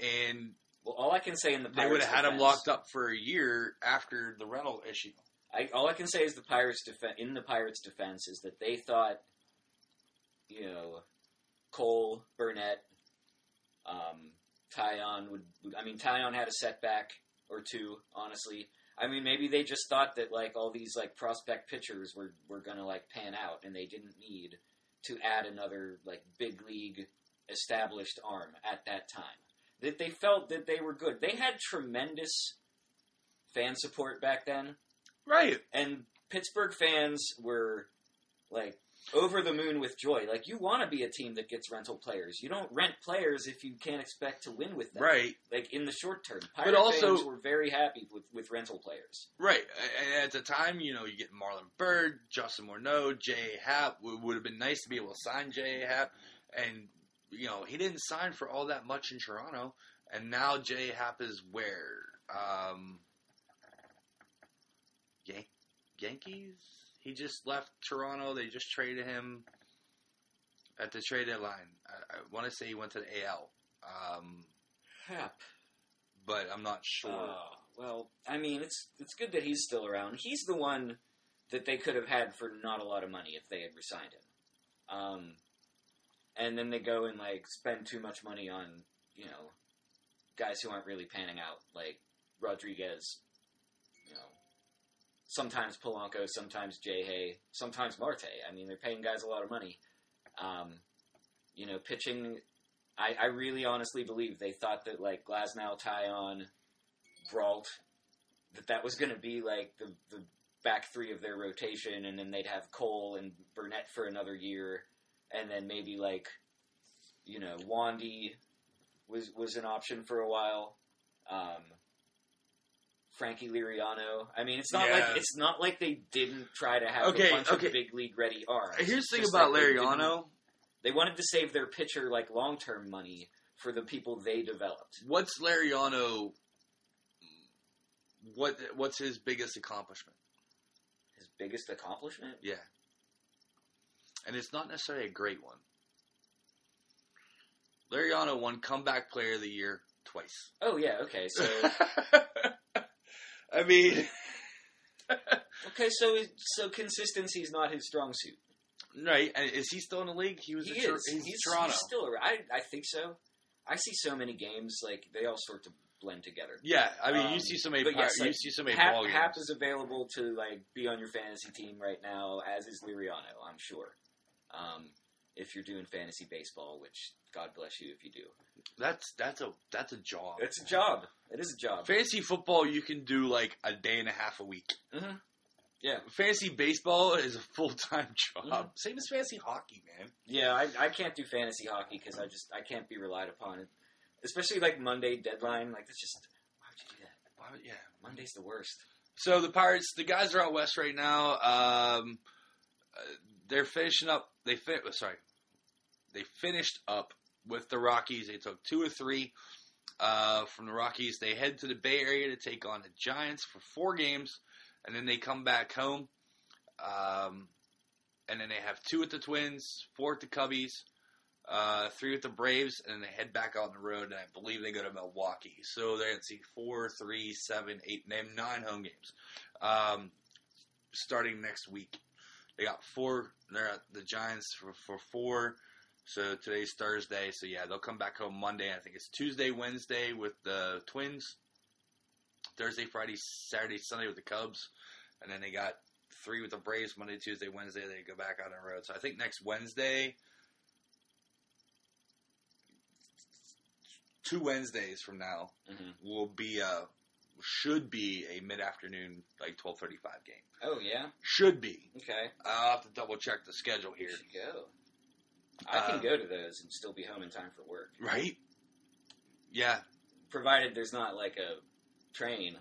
and Well, all I can say in the they would have had him locked up for a year after the rental issue. I, all I can say is the Pirates defen in the Pirates' defense is that they thought, you know, Cole Burnett, um, Taillon would, would. I mean, Taillon had a setback or two. Honestly, I mean, maybe they just thought that like all these like prospect pitchers were were gonna like pan out, and they didn't need to add another like big league established arm at that time. That they felt that they were good. They had tremendous fan support back then Right. and Pittsburgh fans were like over the moon with joy. Like you want to be a team that gets rental players. You don't rent players if you can't expect to win with them. Right, Like in the short term, Pirate also- fans were very happy with, with rental players. right. At the time, you know, you get Marlon Byrd, Justin Morneau, J.A. Happ. Would, would have been nice to be able to sign J.A. Happ. And, you know, he didn't sign for all that much in Toronto. And now Jay Happ is where? Um, Yan- Yankees? He just left Toronto. They just traded him at the trade deadline. I, I want to say he went to the AL. Um, Happ. but I'm not sure. Oh, well, I mean, it's it's good that he's still around. He's the one that they could have had for not a lot of money if they had resigned him. Um, and then they go and like spend too much money on you know guys who aren't really panning out, like Rodriguez. You know, sometimes Polanco, sometimes Jay Hay, sometimes Marte. I mean, they're paying guys a lot of money. Um, you know, pitching. I, I really honestly believe they thought that like Glasnow, Taillon, Brault, that that was going to be like the the back three of their rotation, and then they'd have Cole and Burnett for another year, and then maybe like you know Wandy was was an option for a while. Um, Frankie Liriano. I mean, it's not Yeah. like it's not like they didn't try to have Okay, a bunch okay. of big league ready arms. Here's the thing about like they. They wanted to save their pitcher like long term money for the people they developed. What's Liriano? What What's his biggest accomplishment? His biggest accomplishment? Yeah, and it's not necessarily a great one. Liriano won comeback player of the year twice. Oh yeah, okay. So [LAUGHS] I mean, [LAUGHS] okay, so so consistency is not his strong suit. right? And is he still in the league? He was. He is. He's, He's, Toronto. he's still. ar- I I think so. I see so many games like they all sort of blend together. yeah, I mean, you Um, see so many. but yes, you see so many Happ. Happ is available to like be on your fantasy team right now, as is Liriano. I'm sure. Um, if you're doing fantasy baseball, which God bless you if you do, that's that's a that's a job. it's a job. It is a job. Fantasy football, you can do like a day and a half a week. Mhm. Yeah. Fantasy baseball is a full time [LAUGHS] job. Mhm. Same as fantasy hockey, man. Yeah, I, I can't do fantasy hockey because I just I can't be relied upon especially like Monday deadline. Like that's just why would you do that? Why would- yeah. Monday's the worst. So the Pirates, the guys are out west right now. Um, uh, they're finishing up. They fin- uh, Sorry, they finished up with the Rockies. They took two or three uh, from the Rockies. They head to the Bay Area to take on the Giants for four games, and then they come back home. Um, and then they have two with the Twins, four with the Cubbies, uh, three with the Braves, and then they head back out on the road. And I believe they go to Milwaukee. So they're at see four, three, seven, eight, nine home games. Um, starting next week, they got four. They're at the Giants for, for four. So today's Thursday. So yeah, they'll come back home Monday. I think it's Tuesday, Wednesday with the Twins. Thursday, Friday, Saturday, Sunday with the Cubs, and then they got three with the Braves. Monday, Tuesday, Wednesday they go back out on the road. So I think next Wednesday, two Wednesdays from now Mhm. will be a should be a mid afternoon like twelve thirty five game. Oh yeah, Should be. okay. I'll have to double check the schedule here. Here go. I can Uh, go to those and still be home in time for work, Right? Yeah. provided there's not like a train.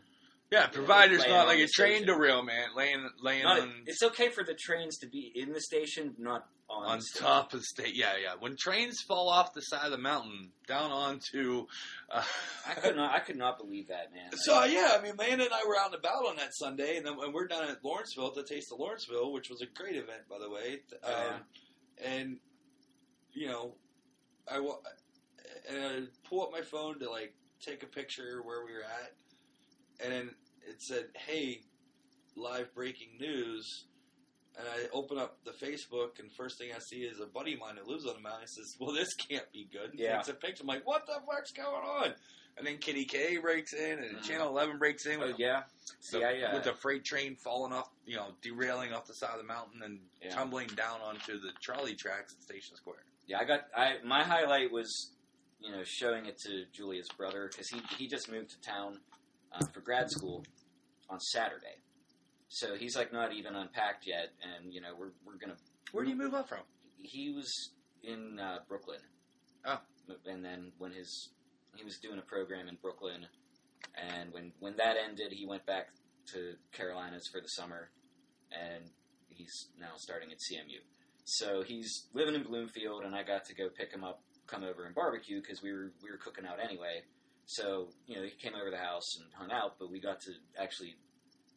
Yeah, provider's not like a train station. derailment, laying laying Not, on it's okay for the trains to be in the station, not on, on station. top of the state. Yeah, yeah. When trains fall off the side of the mountain down onto. Uh, I could not. I could not believe that, man. [LAUGHS] So yeah, I mean, Landon and I were out and about on that Sunday, and then and we're down at Lawrenceville to Taste of Lawrenceville, which was a great event, by the way. Um, yeah. And you know, I and I pull up my phone to like take a picture where we were at, and then it said, "Hey, live breaking news." And I open up the Facebook, and first thing I see is a buddy of mine who lives on the mountain. He says, "Well, this can't be good." He Yeah. takes a picture. I'm like, "What the fuck's going on?" And then Kitty K breaks in, and Mhm. Channel Eleven breaks in Oh with, yeah. See, the, I, uh, with the freight train falling off, you know, derailing off the side of the mountain and Yeah. tumbling down onto the trolley tracks at Station Square. Yeah, I got. I my highlight was, you know, showing it to Julia's brother because he he just moved to town uh, for grad school on Saturday, So he's like not even unpacked yet, and you know we're we're gonna. Where do you move up from? He was in uh, Brooklyn. Oh. and then when his he was doing a program in Brooklyn, and when when that ended, he went back to Carolinas for the summer, and he's now starting at CMU. So he's living in Bloomfield, and I got to go pick him up, come over and barbecue because we were we were cooking out anyway. So you know he came over the house and hung out, but we got to actually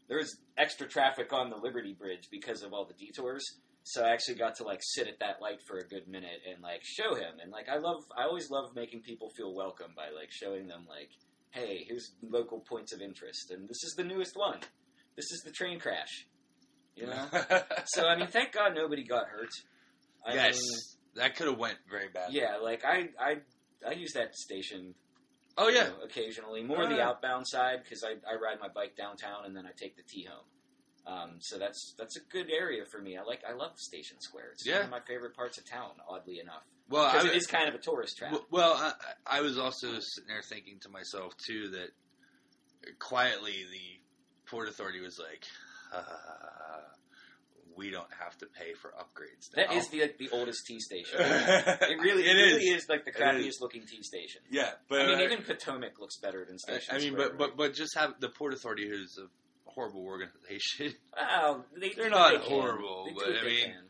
there was extra traffic on the Liberty Bridge because of all the detours. So I actually got to like sit at that light for a good minute and like show him. And like I love, I always love making people feel welcome by like showing them like, hey, here's local points of interest, and this is the newest one. This is the train crash. You know. [LAUGHS] so I mean, thank God nobody got hurt. I yes, mean, that could have went very bad. yeah, like I I I use that station Oh yeah. know, occasionally. More the outbound side because I, I ride my bike downtown and then I take the T home. Um, so that's that's a good area for me. I like I love Station Square. It's Yeah. one of my favorite parts of town. Oddly enough, Well, I, it is kind of a tourist trap. well, I, I was also sitting there thinking to myself too that quietly the port authority was like, [LAUGHS] "We don't have to pay for upgrades." that now." is the the oldest T station. [LAUGHS] It really it, It really is. is like the crappiest looking T station. Yeah, but I mean, uh, even Potomac looks better than I, Station I mean, Square. but but but just have the port authority, who's a horrible organization, [LAUGHS] Well, they, They're not they horrible, but I mean, can.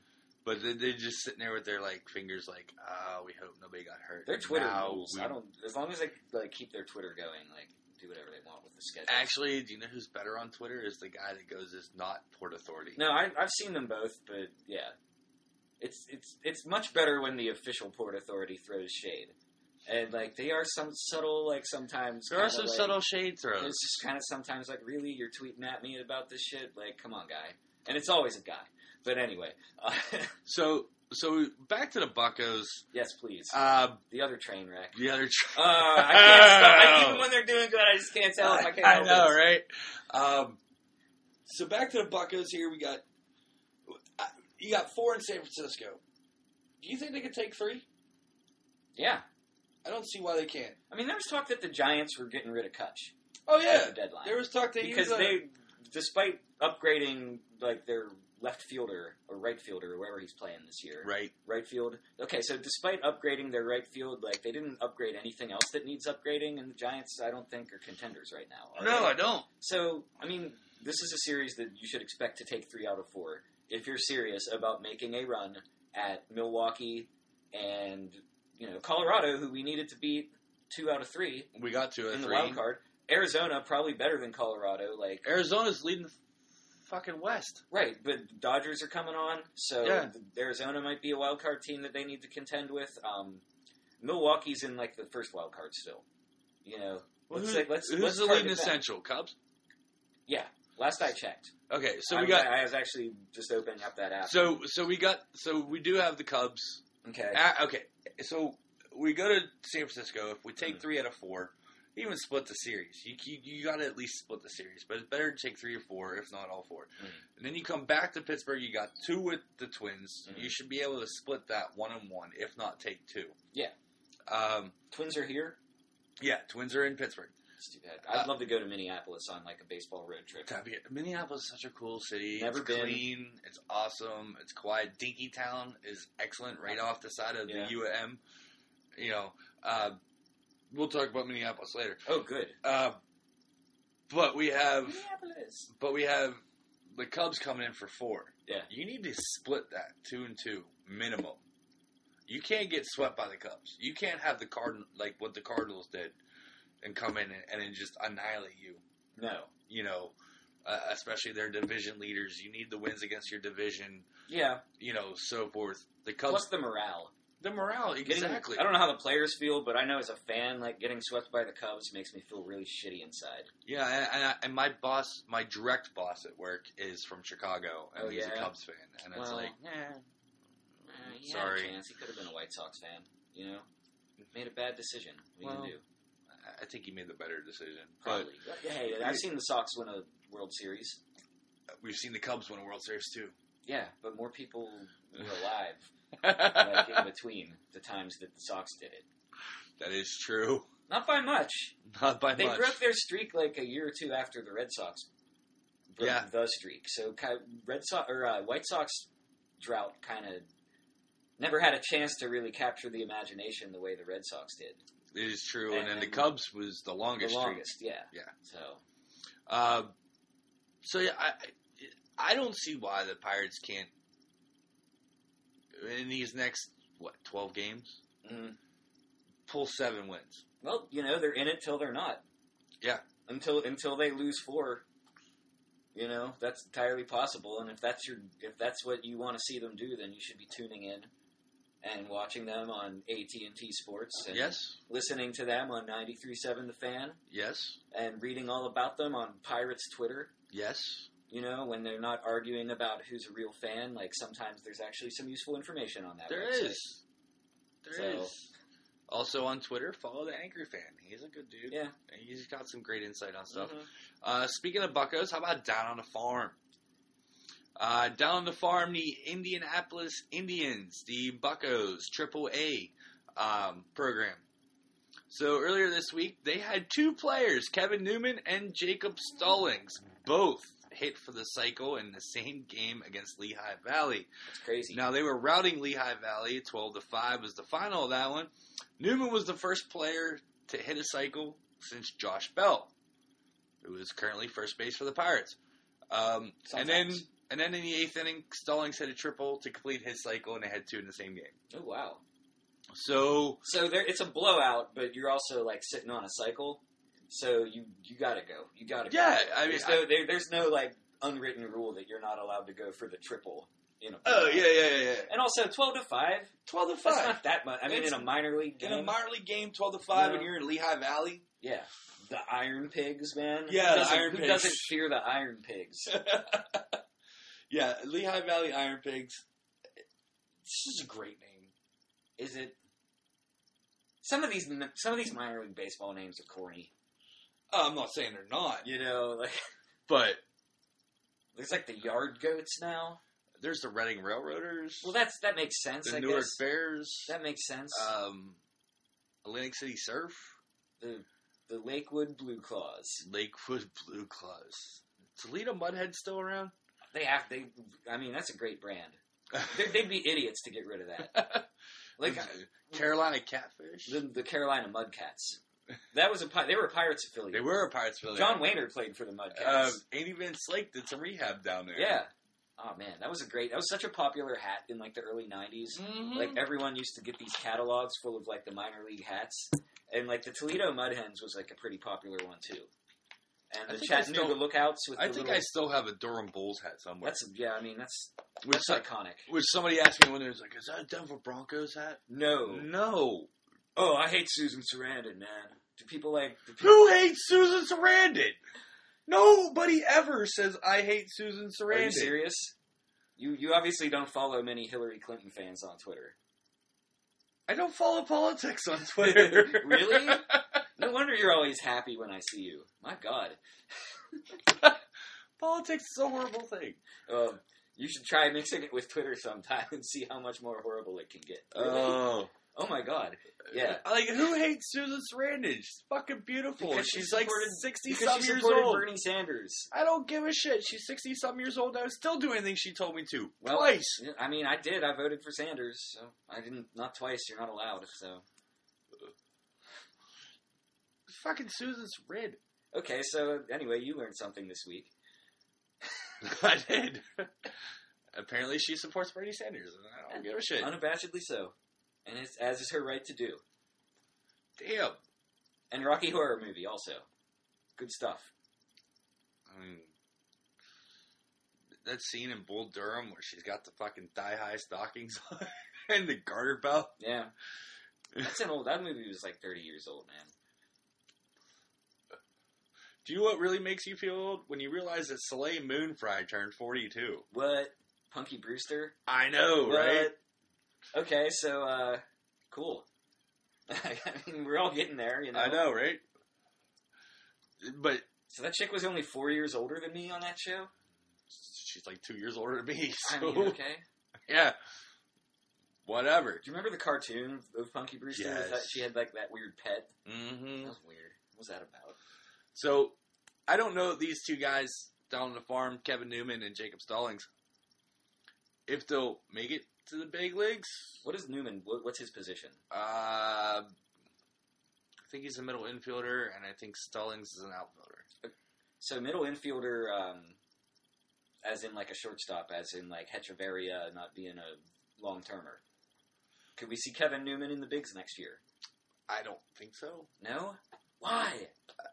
but they, they're just sitting there with their like fingers, like, ah, we hope nobody got hurt. their Twitter rules. I don't. As long as they like keep their Twitter going, like do whatever they want with the schedule. Actually, do you know who's better on Twitter? Is the guy that goes is not Port Authority. No, I, I've seen them both, but yeah, it's it's it's much better when the official port authority throws shade, and like they are some subtle, like sometimes There are some like, subtle shade throws. It's just kind of sometimes like, really, you're tweeting at me about this shit? Like, come on, guy. And it's always a guy. But anyway, uh, [LAUGHS] So so back to the Buckos. yes, please. Uh, the other train wreck. the other. Tr- Uh, I can't stop. I, even when they're doing good, I just can't tell if I can't. I know, it. right? Um, so back to the Buckos here. We got uh, you got four in San Francisco. Do you think they could take three? Yeah, I don't see why they can't. I mean, there was talk that the Giants were getting rid of Cutch Oh yeah, the deadline. there was talk that because he was, they, despite upgrading like their left fielder or right fielder or wherever he's playing this year, right. right field. Okay, so despite upgrading their right field, like they didn't upgrade anything else that needs upgrading, and the Giants, I don't think, are contenders right now. No, they? I don't. So, I mean, this is a series that you should expect to take three out of four if you're serious about making a run at Milwaukee and you know Colorado, who we needed to beat two out of three We got to a in the three. wild card. Arizona probably better than Colorado, like Arizona's leading the fucking West. right, but Dodgers are coming on, so Yeah. Arizona might be a wild card team that they need to contend with. Um, Milwaukee's in like the first wild card still, you know. Let's Who- say, let's who's let's the leading essential? Cubs. Yeah, last I checked. Okay, so I, we got I was actually just opening up that app. so so we got so we do have the Cubs. okay, Ah, okay, so we go to San Francisco. If we take Mhm. three out of four, even split the series. You you, you got to at least split the series, but it's better to take three or four, if not all 4 Mhm. And then you come back to Pittsburgh. You got two with the Twins. Mhm. You should be able to split that one and one, if not take two. Yeah. Um, Twins are here. yeah, Twins are in Pittsburgh. Bad. I'd Uh, love to go to Minneapolis on like a baseball road trip. Be. Minneapolis is such a cool city. Never it's been. clean. It's awesome. It's quiet. Dinky Town is excellent right off the side of Yeah. the UM. You know, uh, we'll talk about Minneapolis later. Oh, good. Uh, but we have, Minneapolis. but we have the Cubs coming in for four. Yeah. you need to split that two and two minimum. You can't get swept by the Cubs. You can't have the Card like what the Cardinals did, and come in and, and then just annihilate you No. you know, uh, especially their division leaders. You need the wins against your division, Yeah. you know, so forth. The Cubs, Plus the morale. The morale, Getting- exactly. I don't know how the players feel, but I know as a fan, like getting swept by the Cubs makes me feel really shitty inside. Yeah, and, I, and my boss, my direct boss at work, is from Chicago, and Oh, he's a? Cubs fan, and it's Well, like, eh, eh, he had a Sorry. chance. He could have been a White Sox fan. You know, made a bad decision. Well, you do? I- think he made the better decision. Probably. hey, I've seen the Sox win a World Series. We've seen the Cubs win a World Series too. Yeah, but more people were [LAUGHS] alive like in between the times that the Sox did it. that is true. Not by much. Not by They much. broke their streak like a year or two after the Red Sox broke Yeah. the streak. So Red Sox or uh, White Sox drought kind of never had a chance to really capture the imagination the way the Red Sox did. It is true. And, then the Cubs was the longest. the streak. longest, yeah. Yeah. So Uh, so yeah, I I don't see why the Pirates can't in these next what twelve games mhm. pull seven wins. well, you know, they're in it till they're not. Yeah. Until until they lose four. You know, that's entirely possible. And if that's your if that's what you want to see them do, then you should be tuning in and watching them on AT and T Sports and Yes, listening to them on 93.7 The Fan yes, and reading all about them on Pirates Twitter. yes. You know, when they're not arguing about who's a real fan, like sometimes there's actually some useful information on that. There website. is. There is. So- Also on Twitter, follow the Angry Fan. He's a good dude. Yeah. And He's got some great insight on stuff. Mhm. Uh, speaking of Buckos, how about down on the farm? Uh, down on the farm, the Indianapolis Indians, the Buckos Triple A um, program. So earlier this week, they had two players, Kevin Newman and Jacob Stallings, both hit for the cycle in the same game against Lehigh Valley. It's crazy. Now they were routing Lehigh Valley. Twelve to five was the final of that one. Newman was the first player to hit a cycle since Josh Bell, who is currently first base for the Pirates. Um, and then and then in the eighth inning, Stallings hit a triple to complete his cycle, and they had two in the same game. Oh wow. So So there, it's a blowout, but you're also like sitting on a cycle. So you you gotta go. You gotta. go. yeah, I mean, there's no there, there's no like unwritten rule that you're not allowed to go for the triple. You know. oh yeah, yeah, yeah, yeah. And also twelve to five. Twelve to That's five not that much. I mean, It's- in a minor league game. in a minor league game, twelve to five, No. and you're in Lehigh Valley. yeah. The Iron Pigs, man. Yeah, Who the Iron who Pigs. doesn't fear the Iron Pigs? [LAUGHS] yeah, Lehigh Valley Iron Pigs. This is a great name. Is it? Some of these some of these minor league baseball names are corny. Oh, I'm not saying they're not, You know, like [LAUGHS] but there's like the Yard Goats now. there's the Reading Railroaders, Well, that's that makes sense. the I Newark guess Bears, that makes sense. um, Atlantic City Surf, the the Lakewood Blue Claws. Lakewood Blue Claws. Toledo Mudhens still around? They have they. I mean, that's a great brand. They'd, they'd be idiots to get rid of that. [LAUGHS] Like Carolina Catfish. the, the Carolina Mudcats. That was a pi- they were a Pirates affiliate. they were a Pirates affiliate. John Wehner played for the Mudcats. Uh, Andy Van Slyke did some rehab down there. yeah. Oh man, that was a great. That was such a popular hat in like the early '90s. Mhm. Like everyone used to get these catalogs full of like the minor league hats, and like the Toledo Mudhens was like a pretty popular one too. And I the Chattanooga still- Lookouts with I the think little, I still have a Durham Bulls hat somewhere. that's yeah. I mean that's which, that's iconic. which somebody asked me when they was like, "Is that a Denver Broncos hat?" No, No. Oh I hate Susan Sarandon, man. Do people like? Do people, Who hates Susan Sarandon? Nobody ever says I hate Susan Sarandon. are you serious? You you obviously don't follow many Hillary Clinton fans on Twitter. I don't follow politics on [LAUGHS] Twitter. Really? [LAUGHS] No wonder you're always happy when I see you. My God. [LAUGHS] politics is a horrible thing. Um, you should try mixing it with Twitter sometime and see how much more horrible it can get. Really? Oh. Oh my God. Yeah. [LAUGHS] Like, who hates Susan Sarandon? She's fucking beautiful. Because she She's like 60 Because some years old. Bernie Sanders. I don't give a shit. She's 60 some years old. I was still doing things she told me to. Well, Twice. I mean, I did. I voted for Sanders, so I didn't. Not twice. You're not allowed. So Fucking Susan's red. okay. So anyway, you learned something this week. [LAUGHS] I did. [LAUGHS] Apparently, she supports Bernie Sanders, and I don't give a shit. Unabashedly so, and it's as is her right to do. Damn. And Rocky Horror movie also, good stuff. I mean, that scene in Bull Durham where she's got the fucking thigh high stockings [LAUGHS] on and the garter belt. Yeah, [LAUGHS] that's an old. That movie was like 30 years old, man. Do you know what really makes you feel old? When you realize that Soleil Moon Frye turned 42. What? Punky Brewster? I know, right? Okay, so uh, cool. [LAUGHS] I mean, we're all getting there, you know. I know, right? But So that chick was only four years older than me on that show. she's like two years older than me, [LAUGHS] so I mean, okay. [LAUGHS] yeah. Whatever. Do you remember the cartoon of Punky Brewster? Yes. That she had like that weird pet. Mm-hmm. That was weird. What was that about? So I don't know these two guys down on the farm, Kevin Newman and Jacob Stallings. If they'll make it to the big leagues, What is Newman? What, what's his position? uh, I think he's a middle infielder, and I think Stallings is an outfielder. So middle infielder, um, as in like a shortstop, as in like Hechavarria not being a long termer. Could we see Kevin Newman in the bigs next year? I don't think so. No. Why?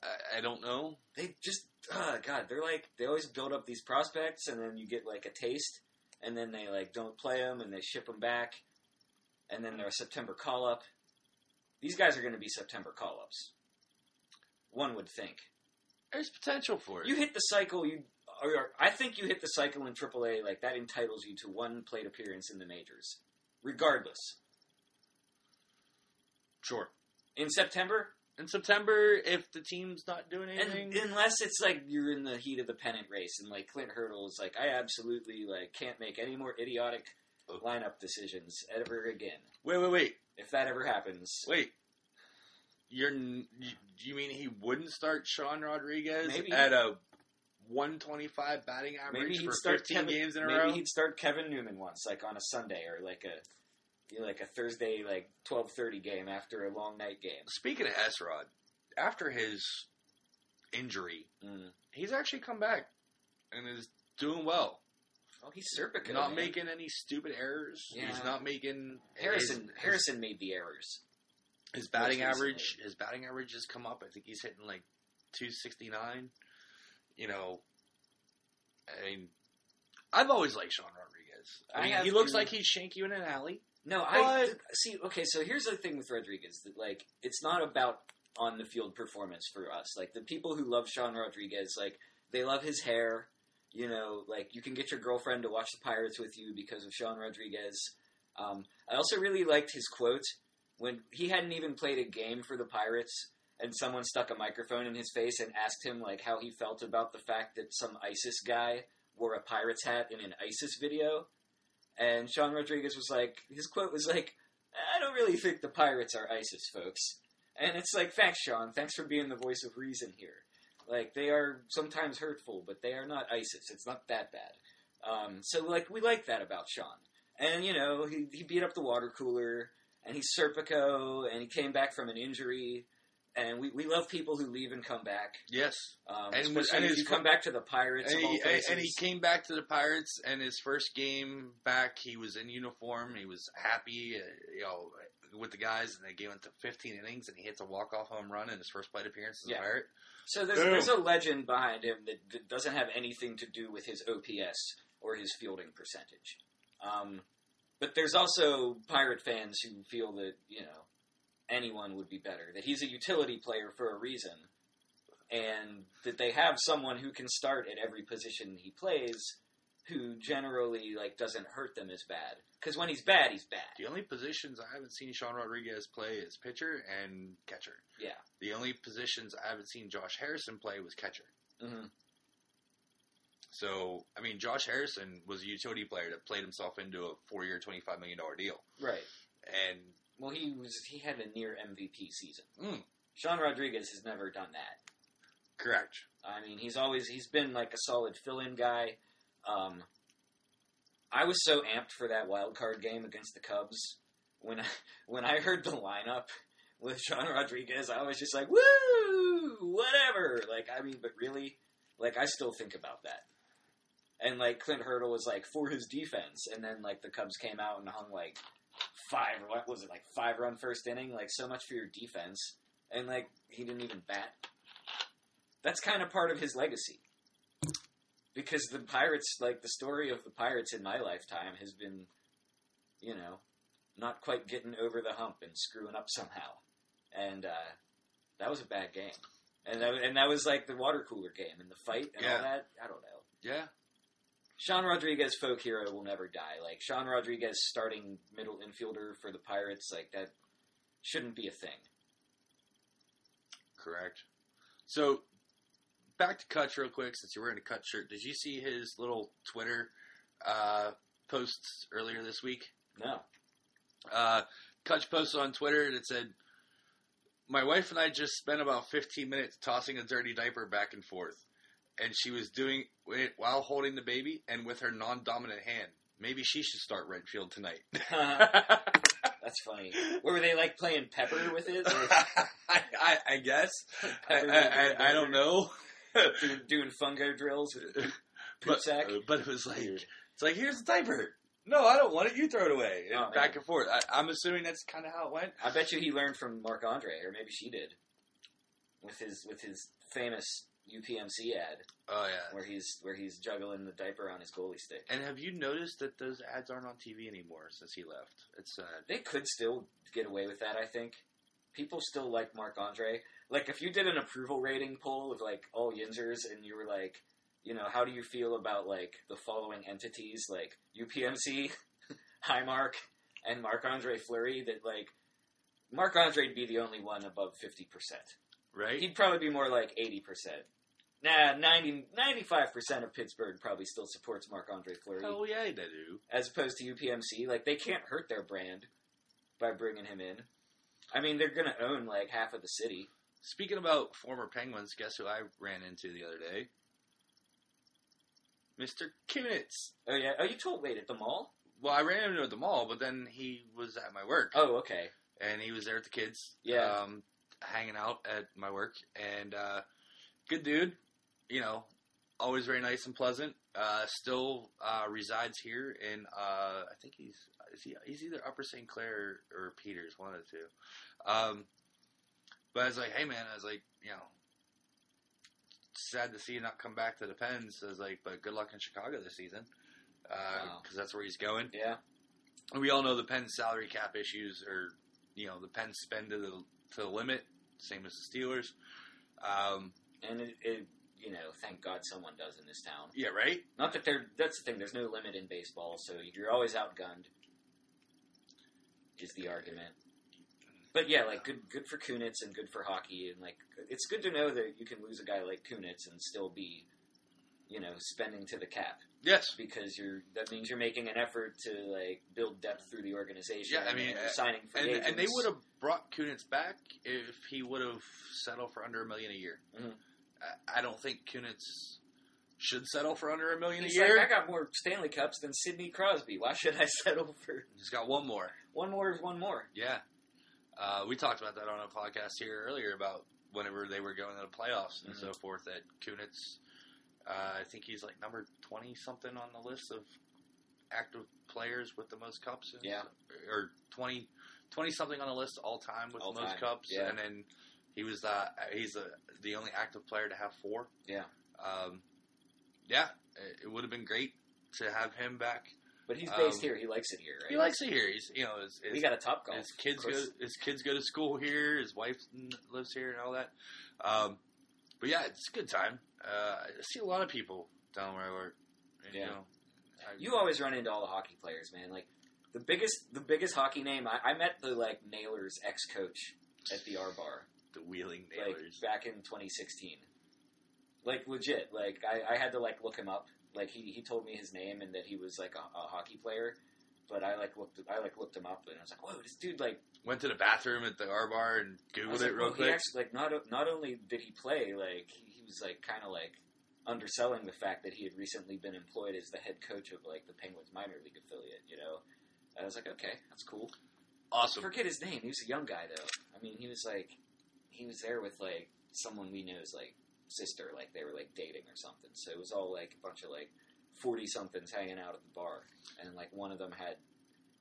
I, I don't know. They just, oh God, they're like they always build up these prospects, and then you get like a taste, and then they like don't play them, and they ship them back, and then they're a September call up. These guys are going to be September call ups. One would think. There's potential for it. You hit the cycle. You, or, or I think you hit the cycle in AAA. Like that entitles you to one plate appearance in the majors, regardless. sure. In September, In September, if the team's not doing anything, and unless it's like you're in the heat of the pennant race, and like Clint Hurdle is like, I absolutely like can't make any more idiotic oh. lineup decisions ever again. wait, wait, wait, If that ever happens, wait. You're n- you, you mean he wouldn't start Sean Rodriguez Maybe. at a 125 batting average maybe he'd for start 15 Kevin, games in a maybe row? Maybe he'd start Kevin Newman once, like on a Sunday or like a. You know, like a Thursday, like twelve thirty game after a long night game. Speaking of S-Rod, after his injury, Mm. he's actually come back and is doing well. Oh, he's Serpico. not man. making any stupid errors. Yeah. He's not making Harrison. His, Harrison made the errors. his batting average. His batting average has come up. I think he's hitting like 269. You know, I mean, I've always liked Sean Rodriguez. I mean, he looks too. like he'd shank you in an alley. No, I But- see. Okay, so here's the thing with Rodriguez that like it's not about on the field performance for us. Like the people who love Sean Rodriguez, like they love his hair. You know, like you can get your girlfriend to watch the Pirates with you because of Sean Rodriguez. Um, I also really liked his quote when he hadn't even played a game for the Pirates, and someone stuck a microphone in his face and asked him like how he felt about the fact that some ISIS guy wore a Pirates hat in an ISIS video. And Sean Rodriguez was like, his quote was like, I don't really think the Pirates are ISIS, folks. And it's like, thanks, Sean. Thanks for being the voice of reason here. Like, they are sometimes hurtful, but they are not ISIS. It's not that bad. Um, so, like, we like that about Sean. And, you know, he, he beat up the water cooler, and he's Serpico, and he came back from an injury. And we, we love people who leave and come back. Yes, Um, And- especially and if his you come back to the Pirates. and of all he, and, and he came back to the Pirates. And his first game back, he was in uniform. He was happy, uh, you know, with the guys. And they gave him to 15 innings, and he hits a walk off home run in his first plate appearance as Yeah. a Pirate. So there's, there's a legend behind him that, that doesn't have anything to do with his OPS or his fielding percentage. Um, but there's also Pirate fans who feel that you know anyone would be better. That he's a utility player for a reason, and that they have someone who can start at every position he plays, who generally like doesn't hurt them as bad. Because when he's bad, he's bad. The only positions I haven't seen Sean Rodriguez play is pitcher and catcher. Yeah. The only positions I haven't seen Josh Harrison play was catcher. Mm-hmm. So, I mean, Josh Harrison was a utility player that played himself into a four-year, twenty-five million dollar deal, Right. and Well, he was he had a near MVP season. Mm. Sean Rodriguez has never done that. correct. I mean, he's always he's been like a solid fill-in guy. Um, I was so amped for that wild card game against the Cubs when I, [LAUGHS] when I heard the lineup with Sean Rodriguez. I was just like, "Woo, whatever!" Like, I mean, but really, like, I still think about that. And like Clint Hurdle was like for his defense, and then like the Cubs came out and hung like five. What was it like five run first inning? Like so much for your defense, and like he didn't even bat that's kind of part of his legacy. Because the Pirates, like the story of the Pirates in my lifetime, has been, you know, not quite getting over the hump and screwing up somehow, and uh, that was a bad game. And that, and that was like the water cooler game and the fight and Yeah. all that. I don't know. Yeah, Sean Rodriguez, folk hero, will never die. Like Sean Rodriguez, starting middle infielder for the Pirates, like that shouldn't be a thing. correct. So, back to Cutch real quick, since you're wearing a Cutch shirt. Did you see his little Twitter uh, posts earlier this week? No. Uh, Cutch posted on Twitter that said, "My wife and I just spent about 15 minutes tossing a dirty diaper back and forth." And she was doing it while holding the baby and with her non-dominant hand. Maybe she should start Redfield tonight. [LAUGHS] [LAUGHS] That's funny. Were they like playing Pepper with it? [LAUGHS] I, I, I guess. I, I, I, don't know. doing, doing fungo drills with but, sack? but it was like it's like here's the diaper. No, I don't want it. You throw it away. Oh, and Oh, back and forth. I, I'm assuming that's kind of how it went. I bet you he learned from Marc Andre, or maybe she did, with his with his famous UPMC ad Oh yeah. where he's where he's juggling the diaper on his goalie stick. And have you noticed that those ads aren't on TV anymore since he left? It's sad. They could still get away with that. I think people still like Marc Andre. Like if you did an approval rating poll of like all Yinzers, and you were like, you know, how do you feel about like the following entities like UPMC, [LAUGHS] Highmark, and Marc Andre Fleury? That like Marc Andre'd be the only one above fifty percent. Right? He'd probably be more like 80%. Nah, 90, 95% of Pittsburgh probably still supports Marc Andre Fleury. Hell yeah, they do. As opposed to UPMC. Like, they can't hurt their brand by bringing him in. I mean, they're going to own, like, half of the city. Speaking about former Penguins, guess who I ran into the other day? Mr. Kunitz. Oh, yeah. Oh, you told, wait, at the mall? Well, I ran into him at the mall, but then he was at my work. Oh, okay. and he was there with the kids. Yeah. Um, hanging out at my work, and uh, good dude. You know, always very nice and pleasant. Uh, still uh, resides here in. Uh, I think he's is he, he's either Upper St. Clair or, or Peters, one of the two. Um, but I was like, hey man, I was like, you know, sad to see you not come back to the Pens. I was like, but good luck in Chicago this season because Wow. that's where he's going. Yeah. And we all know the Pens salary cap issues are, you know, the Pens spend to the to the limit, same as the Steelers. Um, And, it, it, you know, thank God someone does in this town. yeah, right. Not that there, that's the thing, there's no limit in baseball, so you're always outgunned, is the argument. But yeah, like, good good for Kunitz and good for hockey, and, like, it's good to know that you can lose a guy like Kunitz and still be, you know, spending to the cap. Yes, Because you're, that means you're making an effort to, like, build depth through the organization. Yeah, I mean, and uh, signing free and agents. and they would have brought Kunitz back if he would have settled for under a million a year. Mhm. I, don't think Kunitz should settle for under a million He's a year. like, I got more Stanley Cups than Sidney Crosby. Why should I [LAUGHS] settle for He's got one more. one more is one more? Yeah, uh, we talked about that on a podcast here earlier about whenever they were going to the playoffs and Mhm. so forth. That Kunitz, uh, I think he's like number twenty something on the list of active players with the most cups. Yeah. or 20, 20 something on the list all time with All the most time, cups. yeah. And then he was the he's the the only active player to have four. Yeah. Um, yeah, it, it would have been great to have him back. But he's based Um, here. He likes it here, right? He likes it here. He's you know his, his, we got a top golf. his kids go. His kids go to school here. His wife lives here and all that. Um, but yeah, it's a good time. Uh, I see a lot of people down where I work. And, Yeah. You, know, I- You always run into all the hockey players, man. Like the biggest, the biggest hockey name. I, I met the like Nailers ex coach at the R Bar, the wheeling like nailers. back in 2016. Like legit, like I, I had to like look him up. Like he, he told me his name and that he was like a, a hockey player. But I like looked I like looked him up and I was like, whoa, this dude like Went to the bathroom at the R bar and googled like, it real well, quick. actually like not not only did he play, like he, he was like kind of like underselling the fact that he had recently been employed as the head coach of like the Penguins minor league affiliate. You know, I was like, okay, that's cool. awesome. Forget his name. He was a young guy though. I mean, he was like he was there with like someone we know's like sister, like they were like dating or something. So it was all like a bunch of like forty somethings hanging out at the bar, and like one of them had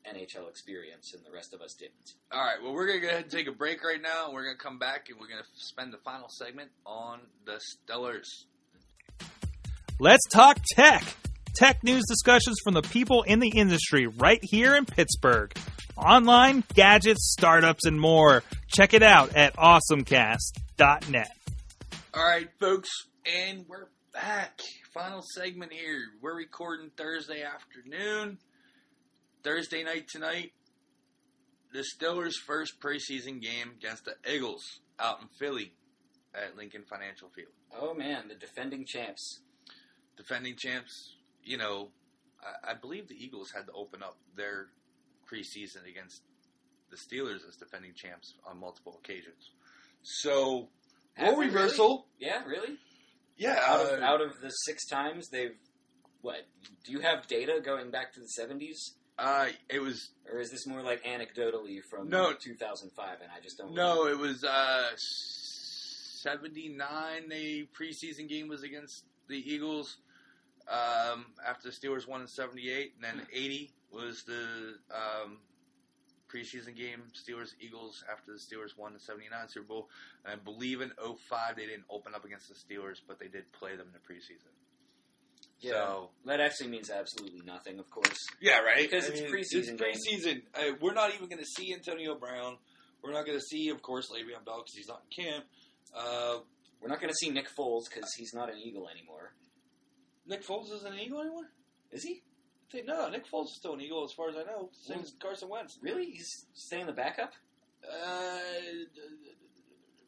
NHL experience, and the rest of us didn't. All right. Well, we're gonna go ahead and take a break right now, and we're gonna come back and we're gonna spend the final segment on the Steelers. Let's talk tech. Tech news discussions from the people in the industry right here in Pittsburgh. Online, gadgets, startups, and more. Check it out at awesomecast.net. All right, folks, and we're back. Final segment here. We're recording Thursday afternoon. Thursday night tonight. The Steelers' first preseason game against the Eagles out in Philly at Lincoln Financial Field. Oh man, the defending champs. Defending champs, you know, I, I believe the Eagles had to open up their preseason against the Steelers as defending champs on multiple occasions. So, role they reversal. Yeah, really? Yeah, Out of uh, out of the six times they've what? Do you have data going back to the seventies, uh, it was or is this more like anecdotally from No. two thousand five? And I just don't. no, it was uh, seventy nine. The preseason game was against the Eagles. Um, after the Steelers won in seventy eight, and then eighty was the um, preseason game. Steelers Eagles after the Steelers won the seventy nine Super Bowl. And I believe in 05 they didn't open up against the Steelers, but they did play them in the preseason. Yeah. So That actually means absolutely nothing, of course. Yeah, right. Because it's preseason It's preseason. Uh, we're not even going to see Antonio Brown. We're not going to see, of course, Le'Veon Bell because he's not in camp. Uh, We're not going to see Nick Foles because he's not an Eagle anymore. Nick Foles isn't an Eagle anymore. Is he? I No, Nick Foles is still an Eagle as far as I know. Same Well- as Carson Wentz. Really? He's staying the backup? Uh,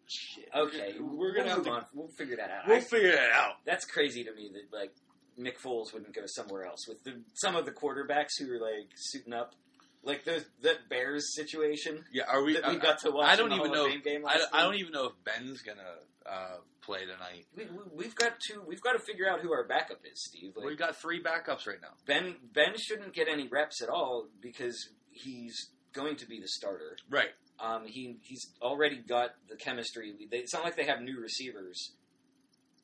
shit. Okay, we're gonna we'll have move to. on. We'll figure that out. We'll I- figure that out. that's crazy to me that like Nick Foles wouldn't go somewhere else with the, some of the quarterbacks who are like suiting up, like those that Bears situation Yeah, are we? that we I- got to watch. I in don't the even Hall know. of Fame game I, last I don't even know if Ben's gonna uh, play tonight. We, we, we've got to we've got to figure out who our backup is, Steve. Like, We've got three backups right now. Ben Ben shouldn't get any reps at all because he's going to be the starter. Right. Um, he he's already got the chemistry. They, it's not like they have new receivers.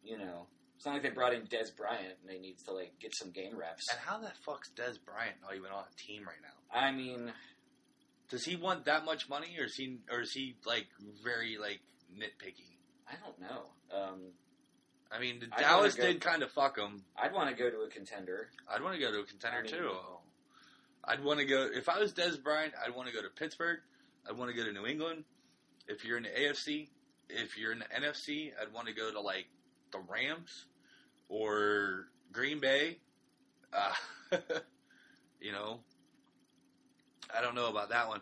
You know, it's not like they brought in Dez Bryant and they need to like get some game reps. And how the fuck's Dez Bryant not even on a team right now? I mean, Does he want that much money, or is he, or is he like very like nitpicky? I don't know. Um, I mean, I'd Dallas wanna go- did kind of fuck them. I'd want to go to a contender. I'd want to go to a contender I mean- too. I'd want to go if I was Dez Bryant. I'd want to go to Pittsburgh. I'd want to go to New England. If you're in the AFC, if you're in the NFC, I'd want to go to like the Rams or Green Bay. Uh, [LAUGHS] you know, I don't know about that one.